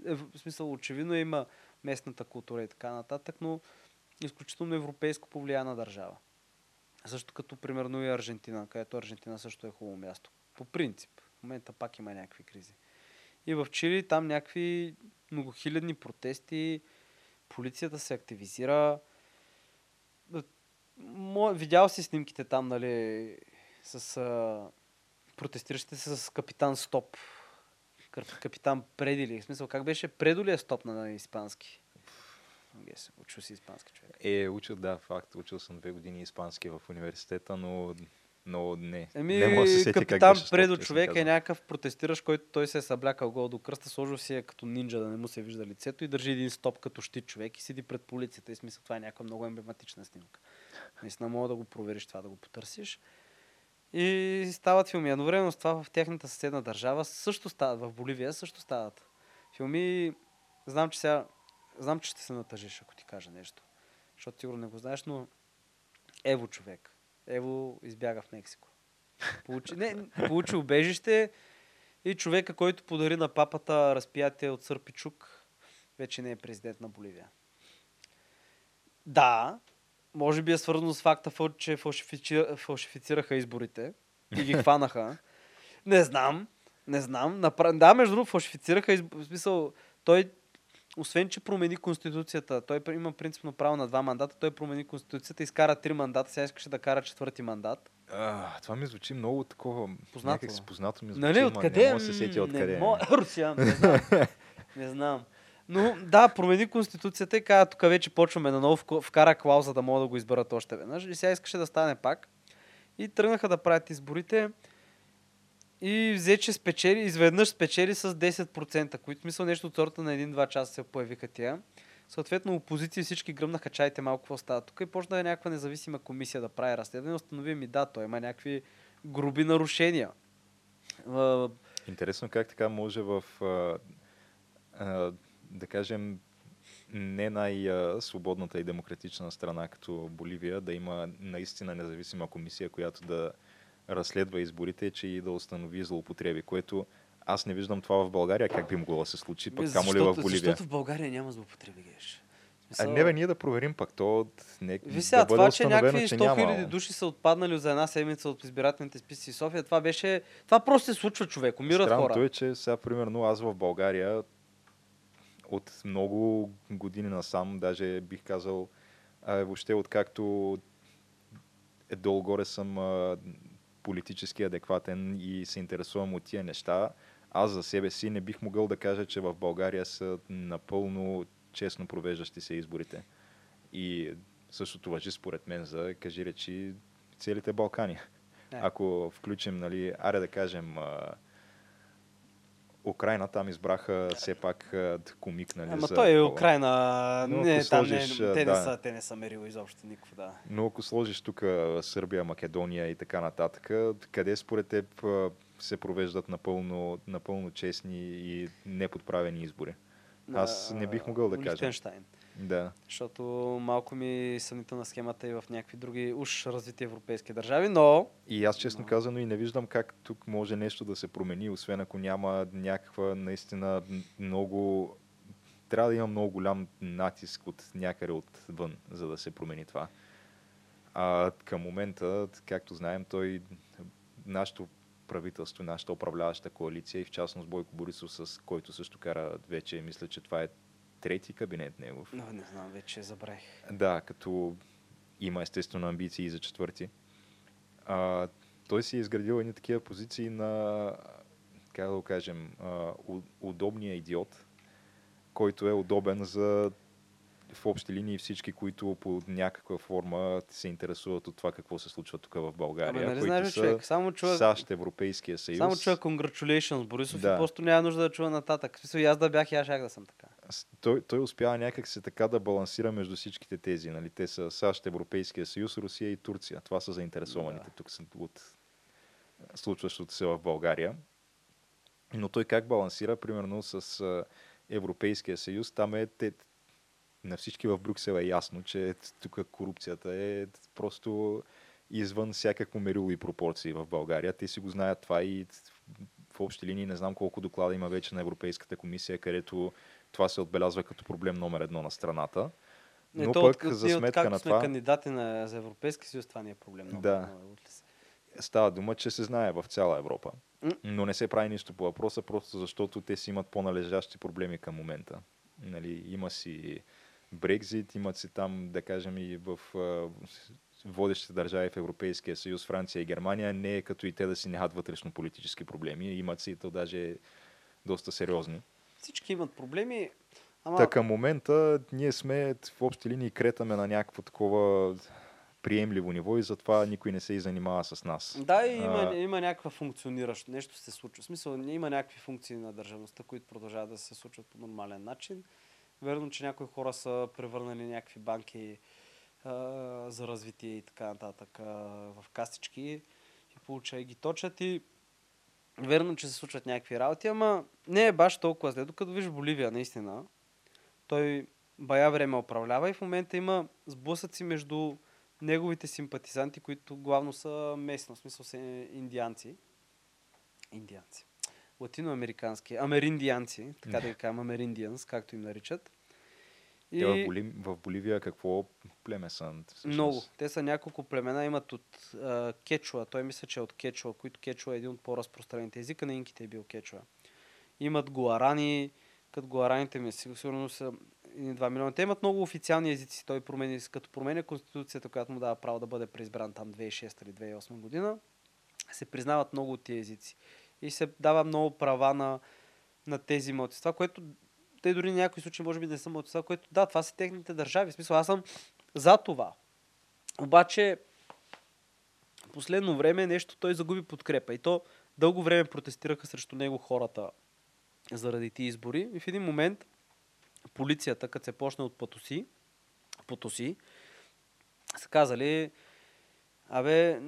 е, в смисъл очевидно има местната култура и така нататък, но изключително европейско повлияна държава. Също като примерно и Аржентина, където Аржентина също е хубаво място. По принцип. В момента пак има някакви кризи. И в Чили там някакви многохилядни протести, полицията се активизира. Видял си снимките там, нали, с а, протестиращите се с капитан Стоп. Капитан Предили. В смисъл, как беше? Предо ли е стоп на испански? Yes, учил си испански човек. Е, учил, да, факт. Учил съм две години испански в университета, но но не. Еми, не може да се сети капитан как Предо човек е някакъв протестиращ, който той се е съблякал гол до кръста, сложил си е като нинджа да не му се вижда лицето и държи един стоп като щит човек и седи пред полицията. И смисъл това е някаква много емблематична снимка. Наистина мога да го провериш това, да го потърсиш. И стават филми. Едновременно с това в тяхната съседна държава също стават, в Боливия също стават филми. Знам, че сега, знам, че ще се натъжиш, ако ти кажа нещо. Защото сигурно не го знаеш, но Ево човек. Ево избяга в Мексико. Получи, не, получи убежище и човека, който подари на папата разпиятие от Сърпичук, вече не е президент на Боливия. Да, може би е свързано с факта, че фалшифицираха изборите и ги хванаха. Не знам. Не знам. Да, между другото, фалшифицираха изборите. В смисъл, той, освен, че промени конституцията, той има принципно право на два мандата, той промени конституцията, изкара три мандата, сега искаше да кара четвърти мандат. А, това ми звучи много такова. Познато. Някак си познато ми звучи. Нали, откъде? Не мога да се сетя откъде. Не, мога... Русия, не знам. не знам. Но да, промени конституцията и каза, тук вече почваме наново, вкара клауза да мога да го изберат още веднъж. И сега искаше да стане пак. И тръгнаха да правят изборите. И взе, че спечели, изведнъж спечели с 10%, които мисля нещо от сорта на един-два часа се появиха тия. Съответно, опозиция всички гръмнаха, чайте малко какво става тук и почна е някаква независима комисия да прави разследване. Установи ми, да, той има някакви груби нарушения. Интересно как така може в да кажем, не най-свободната и демократична страна като Боливия да има наистина независима комисия, която да разследва изборите, че и да установи злоупотреби, което аз не виждам това в България, как би могло да се случи, пък камо ли в Боливия. Защото в България няма злоупотреби, геш. Смисъл... А не бе, ние да проверим пак то. Не, Вися, да това, че някакви 100 хиляди души са отпаднали за една седмица от избирателните списъци в София, това беше... Това просто се случва човек, умират Странното хора. е, че сега, примерно, аз в България от много години насам, даже бих казал, а, въобще откакто е долу-горе съм а, политически адекватен и се интересувам от тия неща, аз за себе си не бих могъл да кажа, че в България са напълно честно провеждащи се изборите. И същото въжи според мен за, кажи речи, целите Балкани. Не. Ако включим, нали, аре да кажем, Украина там избраха все пак комик, нали? Ама за той е. Украина. Но Не, там сложиш, не, те, да. не са, те не са мерило изобщо никакво, да. Но ако сложиш тук Сърбия, Македония и така нататък, къде според теб се провеждат напълно, напълно честни и неподправени избори? Аз не бих могъл да кажа. Лихтенштайн. Да. Защото малко ми съмнителна схемата и в някакви други уж развити европейски държави, но И аз честно Но- казано и не виждам как тук може нещо да се промени, освен ако няма някаква наистина много... Трябва да има много голям натиск от някъде отвън, за да се промени това. А към момента, както знаем, той, нашето правителство, нашата управляваща коалиция и в частност Бойко Борисов, с който също кара вече, мисля, че това е трети кабинет негов. но не знам, вече забравих. Да, като има естествено амбиции и за четвърти. А, той си е изградил едни такива позиции на, как да го кажем, а, удобния идиот, който е удобен за в общи линии всички, които по някаква форма се интересуват от това какво се случва тук в България, Ама нали знаеш, са човек, само чува, САЩ, Европейския съюз. само чува congratulations Борисов Да. и просто няма нужда да чува нататък. В смисъл, аз да бях, и аз щях да съм така. Той, той успява някак се така да балансира между всичките тези. Нали? Те са САЩ, Европейския съюз, Русия и Турция. Това са заинтересованите Да. тук от случващото се в България. Но той как балансира, примерно с Европейския съюз, там е те, на всички в Брюксел е ясно, че тук корупцията е просто извън всякакво мерило и пропорции в България. Те си го знаят това и в общи линии не знам колко доклада има вече на Европейската комисия, където това се отбелязва като проблем номер едно на страната. Не, Но то пък от, за сметка на сме това- кандидати на, за Европейски съюз, това ни е проблем. Много, Да. много, се. Става дума, че се знае в цяла Европа. Но не се прави нищо по въпроса, просто защото те си имат по-належащи проблеми към момента. Нали, има си Брекзит, имат си там, да кажем, и в водещите държави в Европейския съюз, Франция и Германия, не е като и те да си нямат вътрешно политически проблеми. Имат си и то даже доста сериозни. Всички имат проблеми, ама... Та към момента ние сме в общи линии кретаме на някакво такова приемливо ниво и затова никой не се и занимава с нас. Да, и има, А, има някаква функциониращо. Нещо се случва. В смисъл, има някакви функции на държавността, които продължават да се случват по нормален начин. Верно, че някои хора са превърнали някакви банки а, за развитие и така нататък а, в кастички и получа и ги точат и верно, че се случват някакви работи, ама не е баш толкова зле. Докато виж Боливия, наистина, той бая време управлява и в момента има сблъсъци между неговите симпатизанти, които главно са местно, в смисъл са индианци. Индианци. Латиноамерикански. Америндианци, така да ги кажем, америндианс, както им наричат. Те в, Боли... в Боливия какво племе са? всъщност? Много. Те са няколко племена. Имат от а, кечуа. Той мисля, че е от кечуа, които кечуа е един от по-разпространените. Езика на инките е бил кечуа. Имат гуарани, като гуараните ми сиг- сигурно са 1-2 милиона. Те имат много официални езици. Той промени, като променя конституцията, която му дава право да бъде преизбран там 2006 или 2008 година, се признават много от тия езици. И се дава много права на, на тези младсинства, което те дори някои случаи може би не са младсинства, което да, това са техните държави. В смисъл, аз съм за това. Обаче, последно време нещо той загуби подкрепа. И то дълго време протестираха срещу него хората заради ти избори. И в един момент полицията, като се почна от Патоси, Потоси, са казали, абе,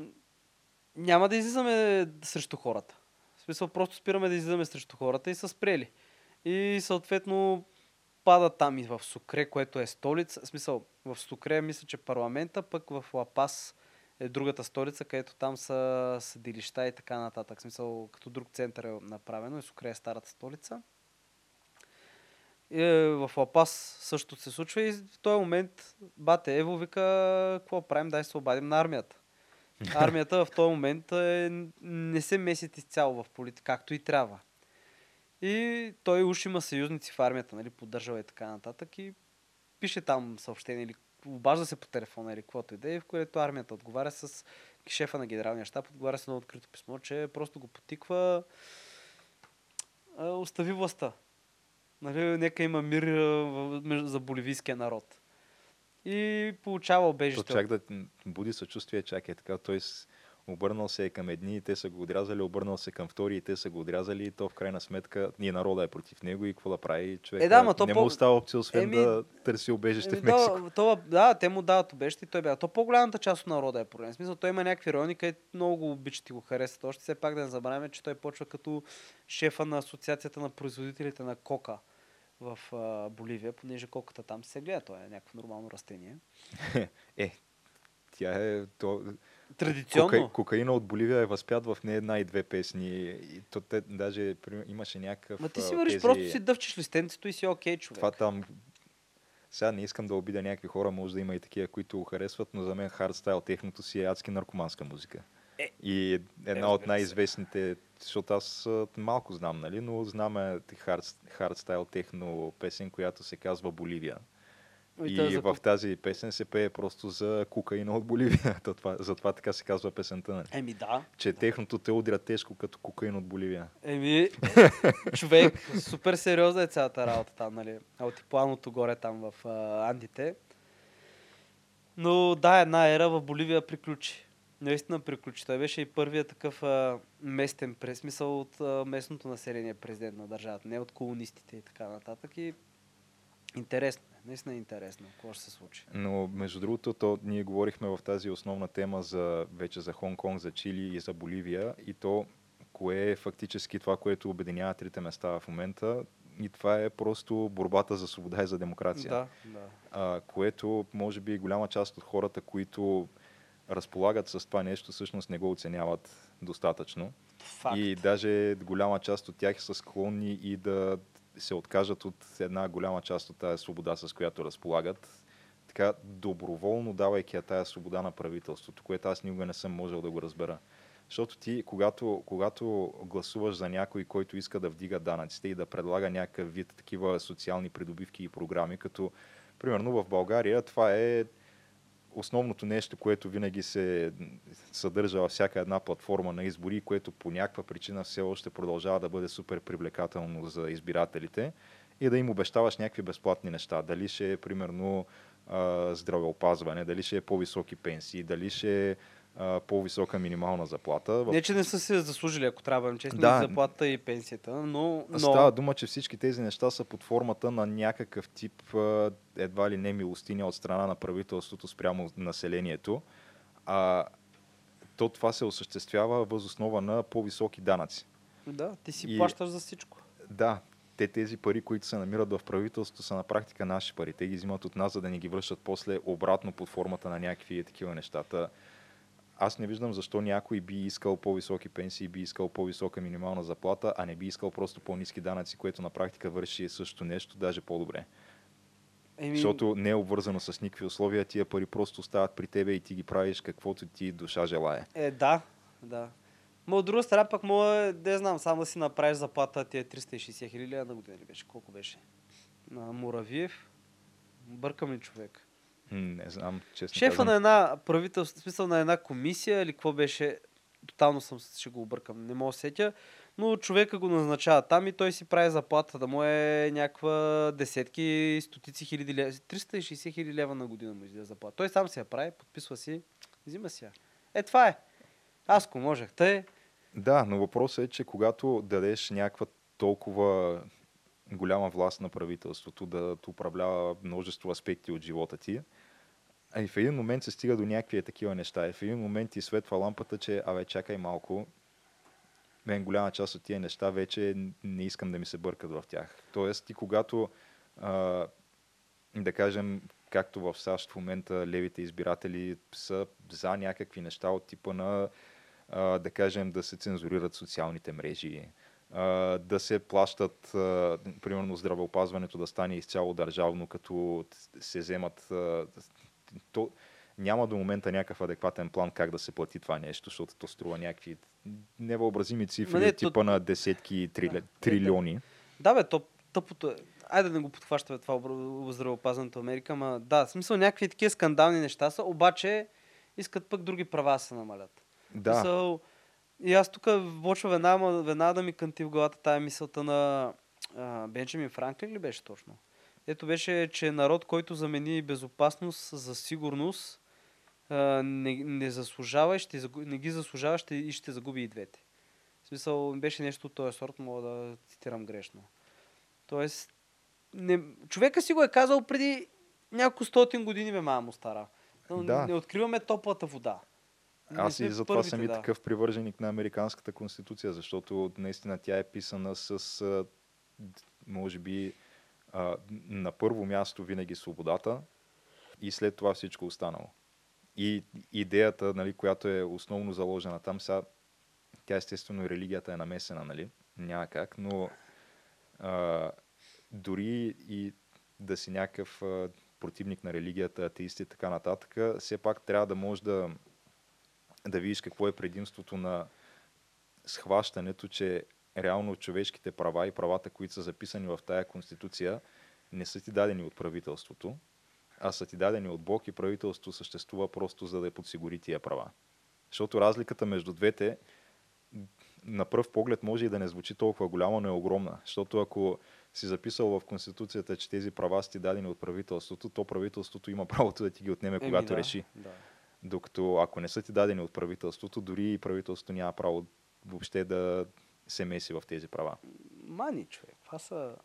няма да излизаме срещу хората. В смисъл, просто спираме да излизаме срещу хората и са спрели. И съответно пада там и в Сукре, което е столица. В смисъл, в Сукре мисля, че парламента, пък в Лапас е другата столица, където там са съдилища и така нататък. В смисъл, като друг център е направено и Сукре е старата столица. И е, в Лапас също се случва и в този момент бате Ево вика, какво правим, дай се обадим на армията. Армията в този момент е, не се месят изцяло в политика, както и трябва. И той уж има съюзници в армията, нали, поддържава и така нататък и пише там съобщение или обажда се по телефона или каквото и да е, в което армията отговаря с шефа на генералния щаб, отговаря с едно открито писмо, че просто го потиква а, остави властта. Нали, нека има мир а, за боливийския народ. И получава То обежище. чак да буди съчувствие, чак е така. Той с... Обърнал се е към едни и те са го отрязали, обърнал се към втори и те са го отрязали и то в крайна сметка ние народа е против него и какво да прави човек. Е, да, ма то не по- му остава опция, освен Еми, да търси убежище Еми, в Мексико. да, то, да, те му дават обещи и той бяга. То по-голямата част от народа е проблем. В смисъл, той има някакви райони, където много го обичат и го харесват. Още все пак да не забравяме, че той почва като шефа на Асоциацията на производителите на кока в а, Боливия, понеже коката там се гледа. Той е някакво нормално растение. Е, тя е... То, Традиционно. Кока, кокаина от Боливия е възпят в не една и две песни. И то те, даже имаше някакъв... Ма ти си вървиш, тези- просто си дъвчеш листенцето и си окей, човек. Това там... Сега не искам да обидя някакви хора, може да има и такива, които го харесват, но за мен хардстайл техното си е адски наркоманска музика. Е, и една разбира от най-известните, защото аз малко знам, нали, но знаме хард, хардстайл техно песен, която се казва Боливия. И И, за в тази песен се пее просто за кокаина от Боливия. То това, затова така се казва песента, нали? Еми да. че техното те удря тежко като кокаин от Боливия. Еми, човек, супер сериозна е цялата работа там, нали? Алтипланото горе там в а, Андите. Но да, една ера в Боливия приключи. Наистина приключи. Той беше и първият такъв а, местен през смисъл от а, местното население президент на държавата, не от колонистите и така нататък. И интересно наистина е интересно, какво ще се случи. Но между другото, то, ние говорихме в тази основна тема за, вече за Хонг-Конг, за Чили и за Боливия и то кое е фактически това, което обединява трите места в момента и това е просто борбата за свобода и за демокрация. Да, да. а, което може би голяма част от хората, които разполагат с това нещо, всъщност не го оценяват достатъчно. Факт. И даже голяма част от тях са склонни и да се откажат от една голяма част от тази свобода, с която разполагат, така доброволно давайки я тая свобода на правителството, което аз никога не съм можел да го разбера. Защото ти, когато, когато гласуваш за някой, който иска да вдига данъците и да предлага някакъв вид такива социални придобивки и програми, като примерно в България това е основното нещо, което винаги се съдържа във всяка една платформа на избори, което по някаква причина все още продължава да бъде супер привлекателно за избирателите и да им обещаваш някакви безплатни неща. Дали ще е, примерно, здравеопазване, дали ще е по-високи пенсии, дали ще е по-висока минимална заплата. Не, че не са се заслужили, ако трябва честни, Да. заплата и пенсията, но... но... Става дума, че всички тези неща са под формата на някакъв тип едва ли не милостиня от страна на правителството спрямо населението. А то това се осъществява въз основа на по-високи данъци. Да, ти си И- плащаш за всичко. Да, те тези пари, които се намират в правителството, са на практика наши пари. Те ги взимат от нас, за да ни ги връщат после обратно под формата на някакви такива нещата. Аз не виждам защо някой би искал по-високи пенсии, би искал по-висока минимална заплата, а не би искал просто по-низки данъци, което на практика върши също нещо, даже по-добре. Еми, Защото не е обвързано с никакви условия, тия пари просто остават при тебе и ти ги правиш каквото ти душа желая. Е, да, да. Ма от друга страна пък мога, да знам, само да си направиш заплата ти е 360 хиляди на година ли беше? Колко беше? На Муравиев? Бъркам ли човек? Не знам, честно Шефа казвам. на една правителство, смисъл на една комисия или какво беше, тотално съм, ще го объркам, не мога сетя, но човека го назначава там и той си прави заплата да му е някаква десетки, стотици хиляди лева, 360 хиляди лева на година му излиза заплата. Той сам си я прави, подписва си, взима си я. Е, това е. Аз ако можех, тъй, Да, но въпросът е, че когато дадеш някаква толкова голяма власт на правителството да управлява множество аспекти от живота ти, и в един момент се стига до някакви такива неща. И в един момент ти светва лампата, че абе чакай малко, мен голяма част от тия неща вече не искам да ми се бъркат в тях. Тоест ти когато а, да кажем, както в САЩ в момента левите избиратели са за някакви неща от типа на а, да кажем, да се цензурират социалните мрежи, а, да се плащат, а, примерно, здравеопазването да стане изцяло държавно, като се вземат. А, то, няма до момента някакъв адекватен план как да се плати това нещо, защото то струва някакви невъобразими цифри не, типа то- на десетки трили... Да. трилиони. Да, бе, то тъпото е. Айде да не го подхващаме това здравеопазването в Америка, ма да, в смисъл някакви такива скандални неща са, обаче искат пък други права се намалят. Да, Мисъл, и аз тук почва веднага, веднага да ми кънти в главата тая мисълта на а, Бенджамин Франклин ли беше точно? Ето беше, че народ, който замени безопасност за сигурност, не, не заслужава, ще, не ги заслужава ще, и ще загуби и двете. В смисъл, беше нещо от този сорт, мога да цитирам грешно. Тоест, не, човека си го е казал преди няколко стотин години, бе, мама му стара. Но Да. Не откриваме топлата вода. Аз и затова първите, съм и да. такъв привърженик на Американската конституция, защото наистина тя е писана с, може би, на първо място винаги свободата и след това всичко останало. И идеята, нали, която е основно заложена там, сега, тя естествено и религията е намесена, нали? Няма как, но а, дори и да си някакъв а, противник на религията, атеист и така нататък, все пак трябва да можеш да, да видиш какво е предимството на схващането, че реално човешките права и правата, които са записани в тая конституция, не са ти дадени от правителството, а са ти дадени от Бог и правителството съществува просто за да я подсигури тия права. Защото разликата между двете на пръв поглед може и да не звучи толкова голяма, но е огромна. Защото ако си записал в Конституцията, че тези права са ти дадени от правителството, то правителството има правото да ти ги отнеме, Еми, когато да, реши. Да. Докато ако не са ти дадени от правителството, дори и правителството няма право въобще да се меси в тези права. Мани, човек. Това са...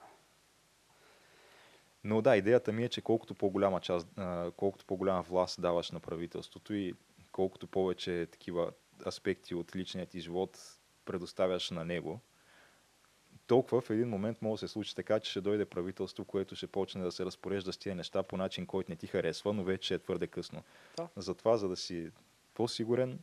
Но да, идеята ми е, че колкото по-голяма част, колкото по-голяма власт даваш на правителството и колкото повече такива аспекти от личният ти живот предоставяш на него, толкова в един момент може да се случи така, че ще дойде правителство, което ще почне да се разпорежда с тия неща по начин, който не ти харесва, но вече е твърде късно. Да. Затова, за да си по-сигурен,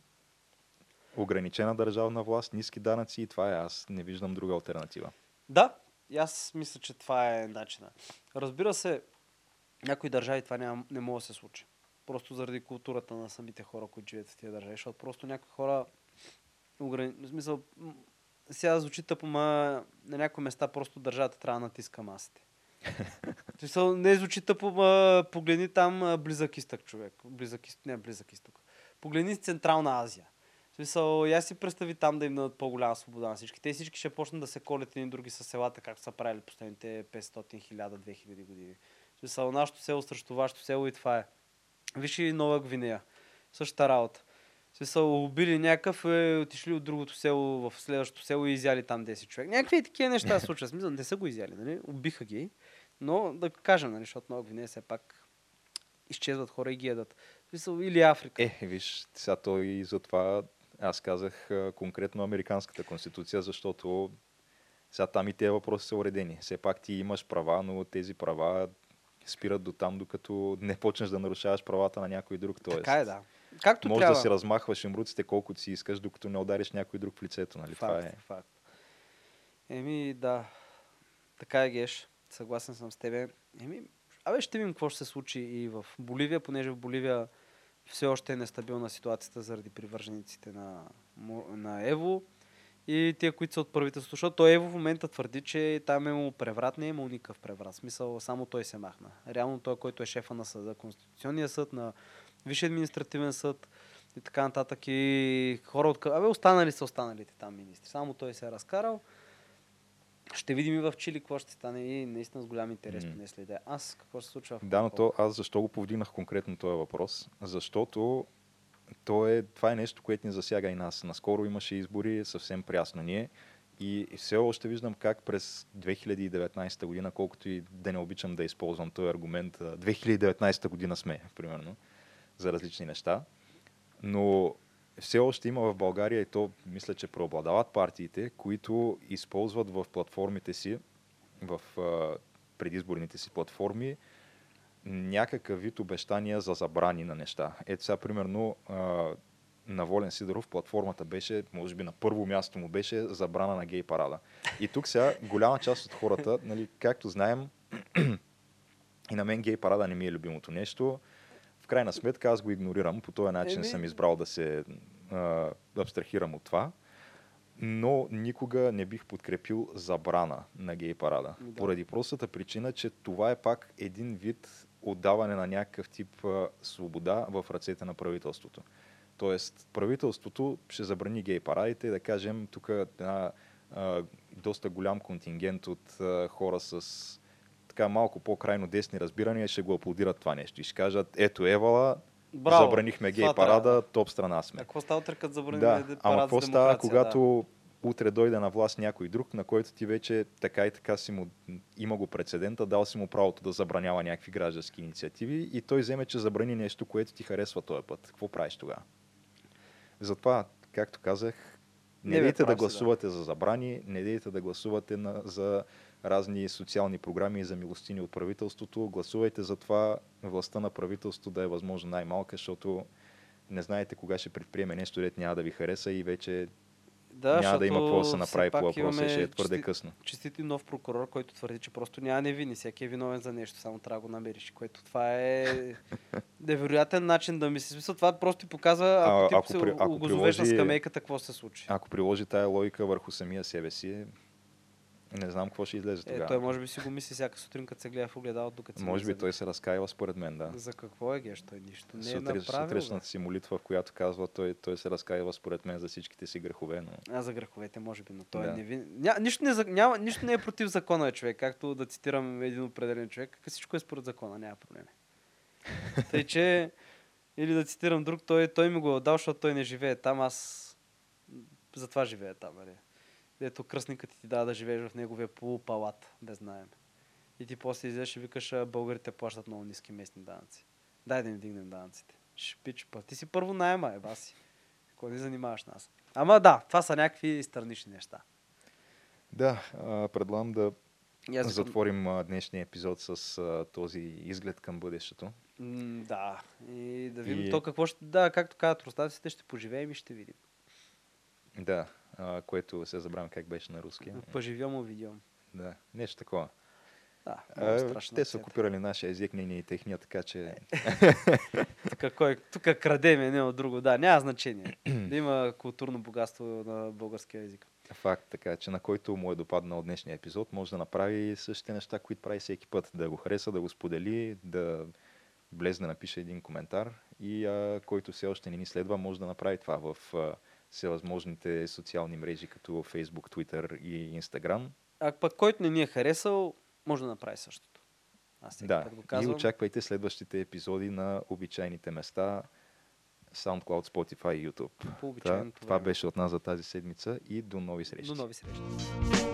ограничена държавна власт, ниски данъци и това е. Аз не виждам друга альтернатива. Да, аз мисля, че това е начина. Разбира се, някои държави това няма, не може да се случи. Просто заради културата на самите хора, които живеят в тези държави. Защото просто някои хора ограни... в смисъл, сега звучи тъпо, ма на някои места просто държавата трябва да натиска масите. Не звучи тъпо, ма погледни там близък изток човек. Близък не близък изток. Погледни Централна Азия. В смисъл, я си представи там да им дадат по-голяма свобода на всички. Те всички ще почнат да се колят едни други с селата, както са правили последните 500, 1000, 2000 години. В смисъл, нашето село срещу вашето село и това е. Виж и Нова Гвинея. Същата работа. В смисъл, убили някакъв, е, отишли от другото село в следващото село и изяли там 10 човек. Някакви такива неща се случват. Смисъл, не са го изяли, нали? Убиха ги. Но да кажем, нали, защото Нова Гвинея все пак изчезват хора и ги ядат. Смисъл, или Африка. Е, виж, сега той и затова аз казах конкретно Американската конституция, защото сега там и тези въпроси са уредени. Все пак ти имаш права, но тези права спират до там, докато не почнеш да нарушаваш правата на някой друг. Тоест, така е, да. Както Може трябва. да си размахваш имруците колкото си искаш, докато не удариш някой друг в лицето. Нали? Това Факт, е. факт. Еми, да. Така е, Геш. Съгласен съм с тебе. Еми, абе ще видим какво ще се случи и в Боливия, понеже в Боливия все още е нестабилна ситуацията заради привържениците на, на Ево и тия, които са от правителството. Защото той Ево в момента твърди, че там е имало преврат, не е имал никакъв преврат. Смисъл, само той се махна. Реално той, който е шефа на съда, Конституционния съд, на Висше административен съд и така нататък. И хора от... Абе, останали са останалите там министри. Само той се е разкарал. Ще видим и в Чили какво ще стане и наистина с голям интерес М. поне следя. Аз какво се случва в Да, но то, аз защо го повдигнах конкретно този въпрос? Защото то е, това е нещо, което ни засяга и нас. Наскоро имаше избори, съвсем прясно ние. И все още виждам как през 2019 година, колкото и да не обичам да използвам този аргумент, а, 2019 година сме, примерно, за различни неща. Но все още има в България и то мисля, че преобладават партиите, които използват в платформите си, в а, предизборните си платформи, някакъв вид обещания за забрани на неща. Ето сега, примерно, а, на Волен Сидоров платформата беше, може би на първо място му беше забрана на гей парада. И тук сега голяма част от хората, нали, както знаем, и на мен гей парада не ми е любимото нещо. В крайна сметка аз го игнорирам. По този начин Еми- съм избрал да се а, абстрахирам от това. Но никога не бих подкрепил забрана на гей парада. Да. Поради простата причина, че това е пак един вид отдаване на някакъв тип а, свобода в ръцете на правителството. Тоест, правителството ще забрани гей парадите, да кажем, тук една а, доста голям контингент от а, хора с така малко по-крайно десни разбирания ще го аплодират това нещо и ще кажат, ето Евала, Браво. Забранихме гей парада, трябва. топ страна А сме. какво става утре, като забраним Да, ама какво става, когато утре дойде на власт някой друг, на който ти вече така и така си му, има го прецедента, дал си му правото да забранява някакви граждански инициативи и той вземе, че забрани нещо, което ти харесва този път. Какво правиш тогава? Затова, както казах, не, Не, дейте да си, да. гласувате за забрани, не дейте да гласувате на, за разни социални програми за милостини от правителството. Гласувайте за това властта на правителството да е възможно най-малка, защото не знаете кога ще предприеме нещо, дет няма да ви хареса и вече Да, няма да има какво да се направи по въпроса ще е твърде чести- късно. Честит и нов прокурор, който твърди, че просто няма невинни. Всеки е виновен за нещо, само трябва да го намериш. Което това е невероятен начин да мисли. В Смисъл, това просто ти показва, ако А, ти ако се ако го зовеш на приложи- скамейката, какво се случи. Ако приложи тая логика върху самия себе си, не знам какво ще излезе Е, тогава. той може би си го мисли всяка сутрин, като се гледа в огледало, докато се Може би той се разкаива според мен, да. За какво е геш? Той нищо не е Сутри, направил. бе. сутрешната си молитва, в която казва, той, той се разкаива според мен за всичките си грехове, но А за греховете, може би, но той Да. е невин. Ня, нищо, не, няма, нищо не е против закона, е човек. Както да цитирам един определен човек. Всичко е според закона, няма проблеми. Тъй, че, или да цитирам друг, той, той ми го е дал, защото той не живее там, аз затова живея там, нали. Дето кръстникът ти, ти дава да живееш в неговия полупалат, без знаем. И ти после излезеш и викаш, «А, българите плащат много ниски местни данъци. Дай да им вдигнем данъците. Шпич, па. Ти си първо найема, е, баси. Какво ни занимаваш нас? Ама да, това са някакви странични неща. да, предлагам да викам, затворим а, днешния епизод с а, този изглед към бъдещето. м, да, и да видим И- то какво ще... Да, както казват руснаците, ще поживеем и ще видим. Да, а, което се забравям как беше на руски. Поживем, увидим. Да, нещо такова. Да, А, страшно. те са копирали нашия език, не ни и техния, така че Тук, кой, тук крадеме, не от друго. Да, няма значение. да има културно богатство на българския език. Факт, така че на който му е допаднал днешния епизод, може да направи същите неща, които прави всеки път. Да го хареса, да го сподели, да влезе да напише един коментар и а, който все още не ни следва, може да направи това в а, всевъзможните социални мрежи, като Facebook, Twitter и Instagram. А пък който не ни е харесал, може да направи същото. Аз Да, път го и казвам. очаквайте следващите епизоди на обичайните места SoundCloud, Spotify и YouTube. По Та, това беше от нас за тази седмица и до нови срещи. До нови срещи.